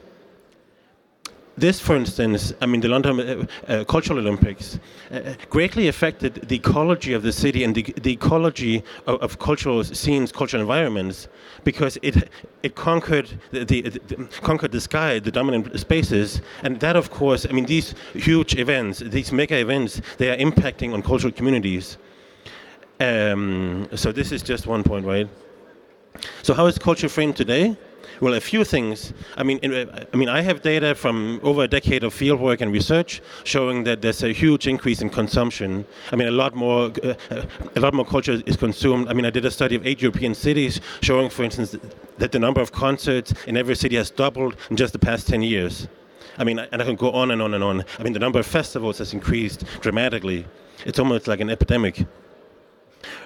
This, for instance, I mean, the London uh, uh, Cultural Olympics uh, greatly affected the ecology of the city and the, the ecology of, of, cultural scenes, cultural environments, because it it conquered the, the, the, conquered the sky, the dominant spaces, and that, of course, I mean, these huge events, these mega events, they are impacting on cultural communities. Um, so this is just one point, right? So how is culture framed today? Well, a few things. I mean, I mean, I have data from over a decade of fieldwork and research showing that there's a huge increase in consumption. I mean, a lot more, uh, a lot more culture is consumed. I mean, I did a study of eight European cities showing, for instance, that the number of concerts in every city has doubled in just the past 10 years. I mean, and I can go on and on and on. I mean, the number of festivals has increased dramatically. It's almost like an epidemic.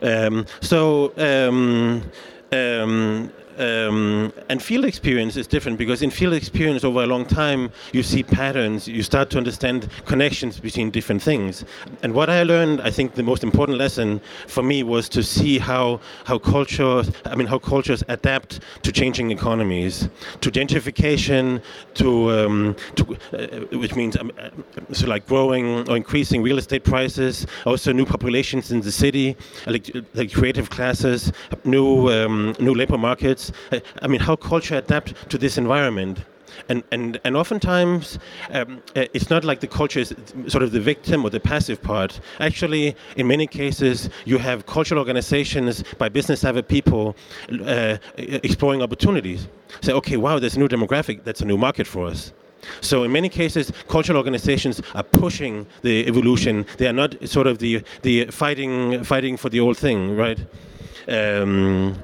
Um, so. Um, um, um, and field experience is different because in field experience over a long time you see patterns you start to understand connections between different things. And what i learned i think the most important lesson for me was to see how how cultures i mean how cultures adapt to changing economies to gentrification to, um, to uh, which means um, uh, so like growing or increasing real estate prices also new populations in the city like, like creative classes new um, new labor markets I mean, how culture adapt to this environment. And, and, and oftentimes, um, uh, it's not like the culture is sort of the victim or the passive part. Actually, in many cases, you have cultural organizations by business savvy people uh, exploring opportunities. Say, okay, wow, there's a new demographic, that's a new market for us. So in many cases, cultural organizations are pushing the evolution. They are not sort of the the fighting fighting for the old thing, right? Um,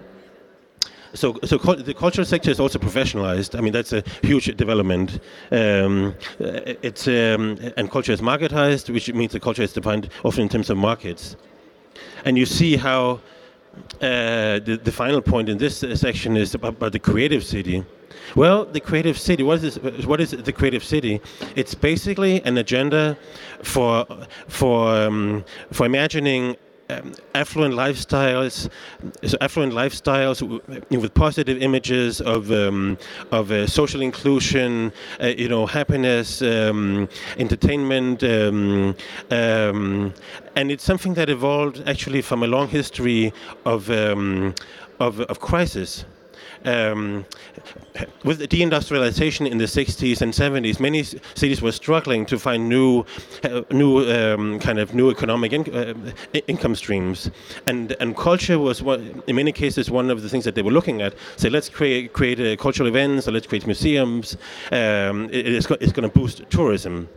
so, so the cultural sector is also professionalized. I mean, that's a huge development. Um, it's um, and culture is marketized, which means the culture is defined often in terms of markets. And you see how uh, the, the final point in this section is about, about, the creative city. Well, the creative city. What is this, what is the creative city? It's basically an agenda for for um, for imagining um, affluent lifestyles, so affluent lifestyles with positive images of um, of uh, social inclusion, uh, you know, happiness, um, entertainment, um, um, and it's something that evolved actually from a long history of um, of, of crisis. Um, with the deindustrialization in the 60s and 70s, many cities were struggling to find new, uh, new um, kind of new economic in, uh, income streams, and and culture was one, in many cases one of the things that they were looking at. Say, let's create create uh, cultural events, or let's create museums. Um, it, it's, it's going to boost tourism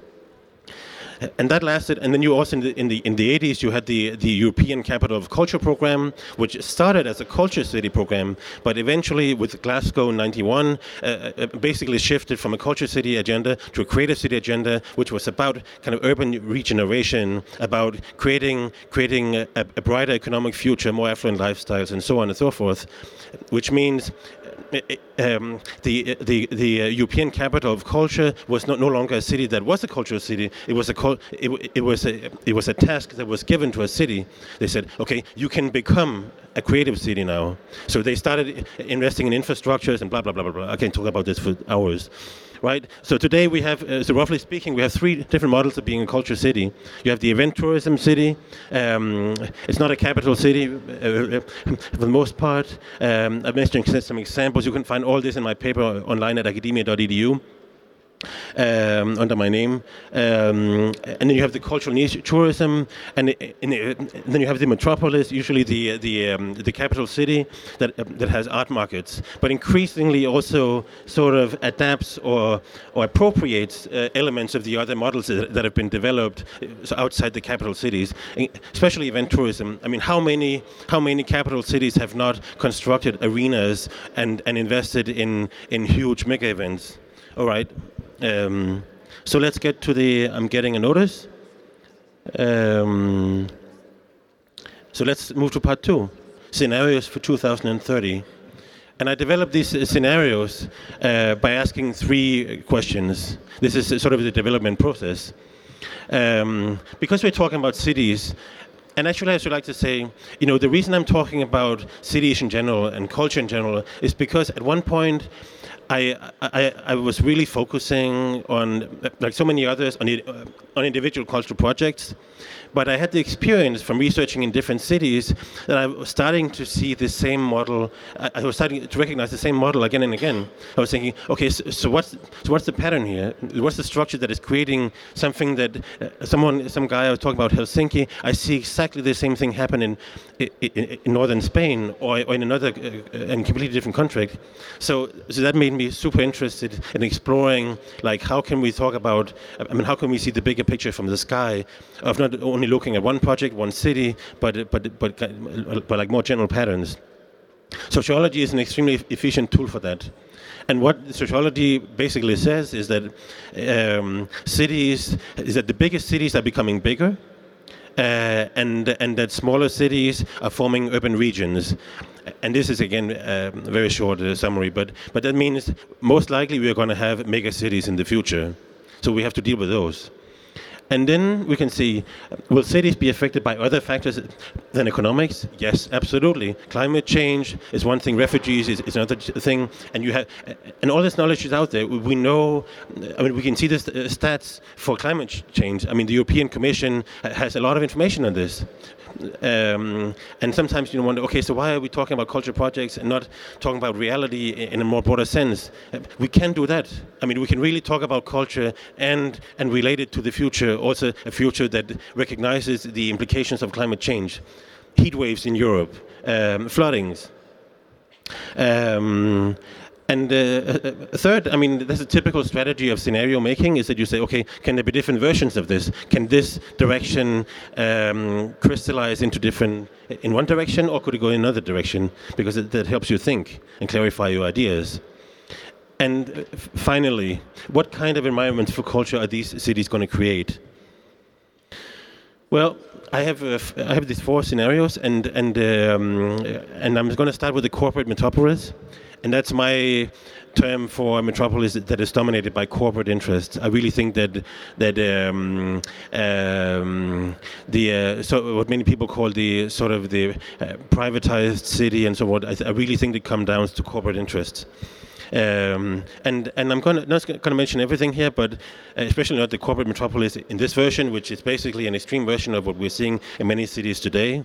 and that lasted. And then you also in the in the in the 80s you had the the European Capital of Culture program, which started as a culture city program, but eventually with Glasgow '91, uh, uh, basically shifted from a culture city agenda to a creative city agenda, which was about kind of urban regeneration, about creating creating a, a brighter economic future, more affluent lifestyles, and so on and so forth. Which means um, the the the uh, European capital of culture was not no longer a city that was a cultural city. It was a it, it was a it was a task that was given to a city. They said, okay, you can become a creative city now. So they started investing in infrastructures and blah blah blah blah blah. I can talk about this for hours right? So today we have, uh, so roughly speaking, we have three different models of being a culture city. You have the event tourism city. Um, it's not a capital city uh, uh for the most part. Um, I've mentioned some examples. You can find all this in my paper online at academia.edu um, under my name. Um, and then you have the cultural niche tourism, and, in, in, then you have the metropolis, usually the the um, the capital city that that has art markets, but increasingly also sort of adapts or or appropriates uh, elements of the other models that, that have been developed uh, outside the capital cities, especially event tourism. I mean, how many how many capital cities have not constructed arenas and and invested in in huge mega events? All right. Um, so let's get to the. I'm getting a notice. Um, so let's move to part two scenarios for 2030. And I developed these scenarios uh, by asking three questions. This is sort of the development process. Um, because we're talking about cities, and actually, I should like to say, you know, the reason I'm talking about cities in general and culture in general is because at one point, I, I, I was really focusing on, like so many others, on, on individual cultural projects. But I had the experience from researching in different cities that I was starting to see the same model. I was starting to recognize the same model again and again. I was thinking, okay, so, so what's so what's the pattern here? What's the structure that is creating something that uh, someone, some guy I was talking about Helsinki? I see exactly the same thing happen in in, in northern Spain or, or in another uh, uh completely different country. So so that made me super interested in exploring like how can we talk about? I mean, how can we see the bigger picture from the sky of not only looking at one project, one city, but but but but like more general patterns. Sociology is an extremely efficient tool for that. And what sociology basically says is that um, cities is that the biggest cities are becoming bigger, uh, and and that smaller cities are forming urban regions. And this is again a very short uh, summary, but but that means most likely we are going to have mega cities in the future. So we have to deal with those. And then we can see, will cities be affected by other factors than economics? Yes, absolutely. Climate change is one thing. Refugees is, is another thing. And you have, and all this knowledge is out there. We know, I mean, we can see the uh, stats for climate change. I mean, the European Commission has a lot of information on this. Um, and sometimes you wonder, okay, so why are we talking about culture projects and not talking about reality in a more broader sense? We can do that. I mean, we can really talk about culture and and relate it to the future, also a future that recognizes the implications of climate change, heat waves in Europe, um, floodings. Um, and uh, uh, third, I mean, there's a typical strategy of scenario making is that you say, okay, can there be different versions of this? Can this direction um, crystallize into different, in one direction, or could it go in another direction? Because it, that helps you think and clarify your ideas. And uh, finally, what kind of environments for culture are these cities going to create? Well, I have uh, I have these four scenarios, and and um, and I'm going to start with the corporate metropolis and that's my term for a metropolis that is dominated by corporate interests. I really think that that um, um, the uh, so what many people call the sort of the uh, privatized city and so on. I, I, really think it comes down to corporate interests. Um, and and I'm gonna, not going to mention everything here, but uh, especially not the corporate metropolis in this version, which is basically an extreme version of what we're seeing in many cities today.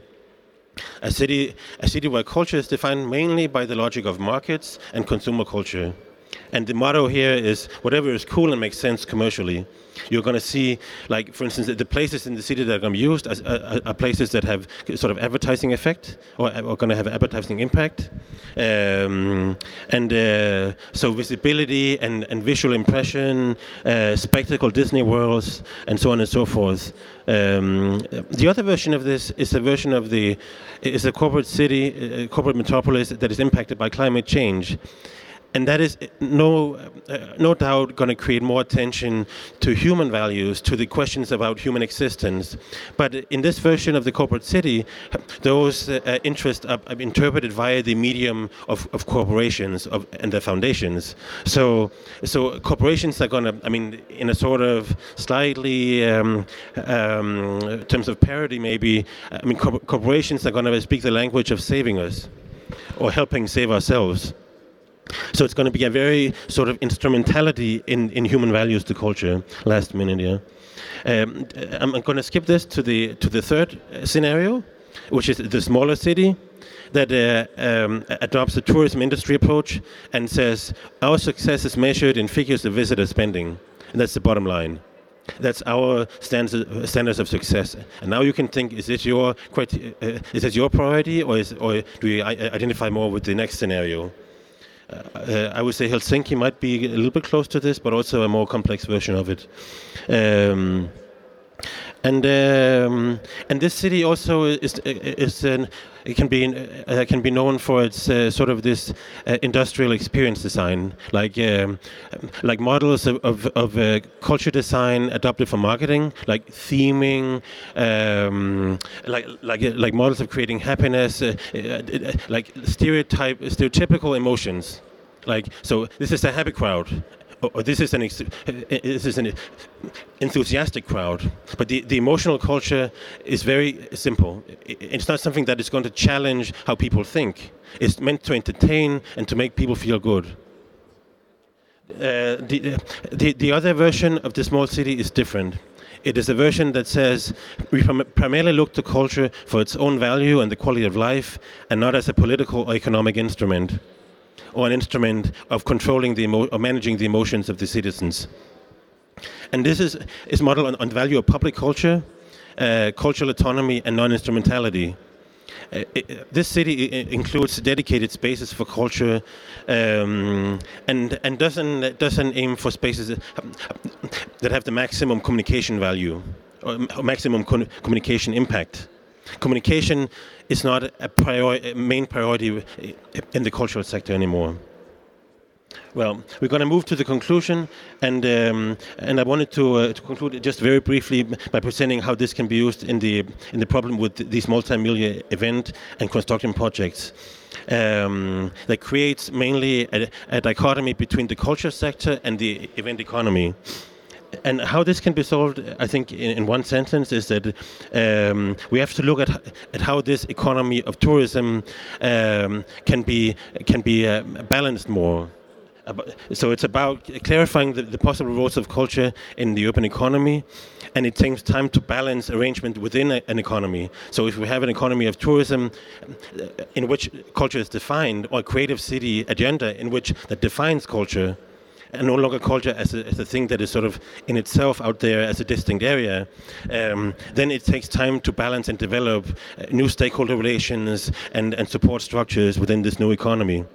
A city, a city where culture is defined mainly by the logic of markets and consumer culture. And the motto here is whatever is cool and makes sense commercially. You're going to see, like, for instance, the places in the city that are going to be used are, are, are places that have sort of advertising effect or are going to have advertising impact. Um, and uh, so visibility and, and visual impression, uh, spectacle Disney worlds, and so on and so forth. Um, the other version of this is a version of the is a corporate city, a corporate metropolis that is impacted by climate change and that is no, uh, no doubt going to create more attention to human values, to the questions about human existence. But in this version of the corporate city, those uh, interests are, are, interpreted via the medium of, of corporations of, and their foundations. So, so corporations are going to, I mean, in a sort of slightly, um, um, terms of parody, maybe, I mean, co corporations are going to speak the language of saving us or helping save ourselves. So it's going to be a very sort of instrumentality in, in human values to culture. Last minute, yeah. Um, I'm going to skip this to the to the third scenario, which is the smaller city that uh, um, adopts a tourism industry approach and says our success is measured in figures of visitor spending, and that's the bottom line. That's our standards, standards of success. And now you can think: Is this your uh, is this your priority, or is, or do you identify more with the next scenario? Uh, I would say Helsinki might be a little bit close to this, but also a more complex version of it. Um, and um, and this city also is is an, it can be uh, can be known for its uh, sort of this uh, industrial experience design, like um, like models of of, of uh, culture design adopted for marketing, like theming, um, like like like models of creating happiness, uh, uh, like stereotype stereotypical emotions. Like so, this is a happy crowd, or this is an this is an enthusiastic crowd. But the, the emotional culture is very simple. It's not something that is going to challenge how people think. It's meant to entertain and to make people feel good. Uh, the, the, the other version of the small city is different. It is a version that says we primarily look to culture for its own value and the quality of life, and not as a political or economic instrument or an instrument of controlling the emo- or managing the emotions of the citizens. And this is, is modeled on, on the value of public culture, uh, cultural autonomy, and non-instrumentality. Uh, it, this city includes dedicated spaces for culture, um, and and doesn't doesn't aim for spaces that have, that have the maximum communication value or maximum communication impact. Communication is not a, priori a main priority in the cultural sector anymore. Well, we're going to move to the conclusion, and um, and I wanted to, uh, to conclude just very briefly by presenting how this can be used in the in the problem with these multi-million event and construction projects. Um, that creates mainly a, a dichotomy between the culture sector and the event economy and how this can be solved, I think, in, in one sentence, is that um, we have to look at at how this economy of tourism um, can be can be uh, balanced more. So it's about clarifying the, the, possible roles of culture in the open economy, and it takes time to balance arrangement within a, an economy. So if we have an economy of tourism uh, in which culture is defined, or a creative city agenda in which that defines culture, and no longer culture as a, as a thing that is sort of in itself out there as a distinct area, um, then it takes time to balance and develop uh, new stakeholder relations and, and support structures within this new economy.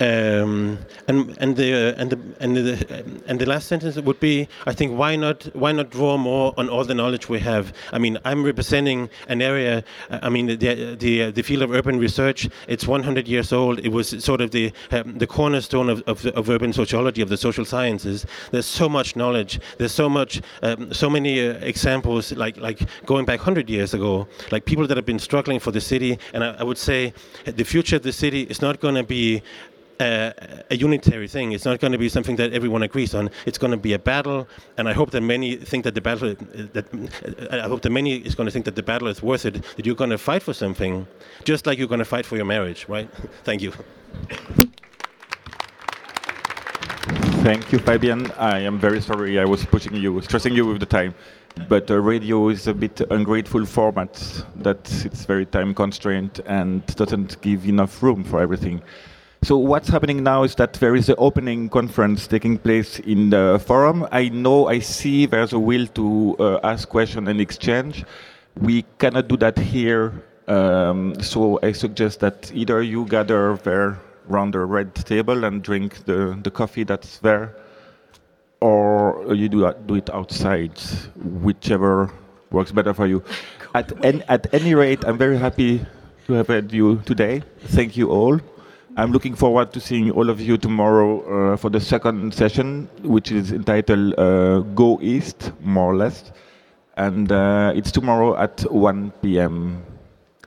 Um, and and the uh, and the and the and the last sentence would be, I think, why not why not draw more on all the knowledge we have? I mean, I'm representing an area. Uh, I mean, the the uh, the field of urban research. It's 100 years old. It was sort of the um, the cornerstone of, of, of urban sociology of the social sciences. There's so much knowledge. There's so much um, so many uh, examples like like going back 100 years ago, like people that have been struggling for the city. And I, I would say the future of the city is not going to be a, a, unitary thing. It's not going to be something that everyone agrees on. It's going to be a battle, and I hope that many think that the battle that I hope that many is going to think that the battle is worth it. That you're going to fight for something, just like you're going to fight for your marriage, right? Thank you. Thank you, Fabian. I am very sorry I was pushing you, stressing you with the time. But uh, radio is a bit ungrateful format that it's very time constrained and doesn't give enough room for everything. So what's happening now is that there is an opening conference taking place in the forum. I know, I see there's a will to uh, ask questions and exchange. We cannot do that here, um, so I suggest that either you gather there around the red table and drink the, the coffee that's there, or you do, do it outside, whichever works better for you. At, en, at any rate, I'm very happy to have had you today. Thank you all. I'm looking forward to seeing all of you tomorrow uh, for the second session, which is entitled uh, Go East, more or less. And uh, it's tomorrow at 1 p.m.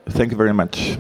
Thank you very much.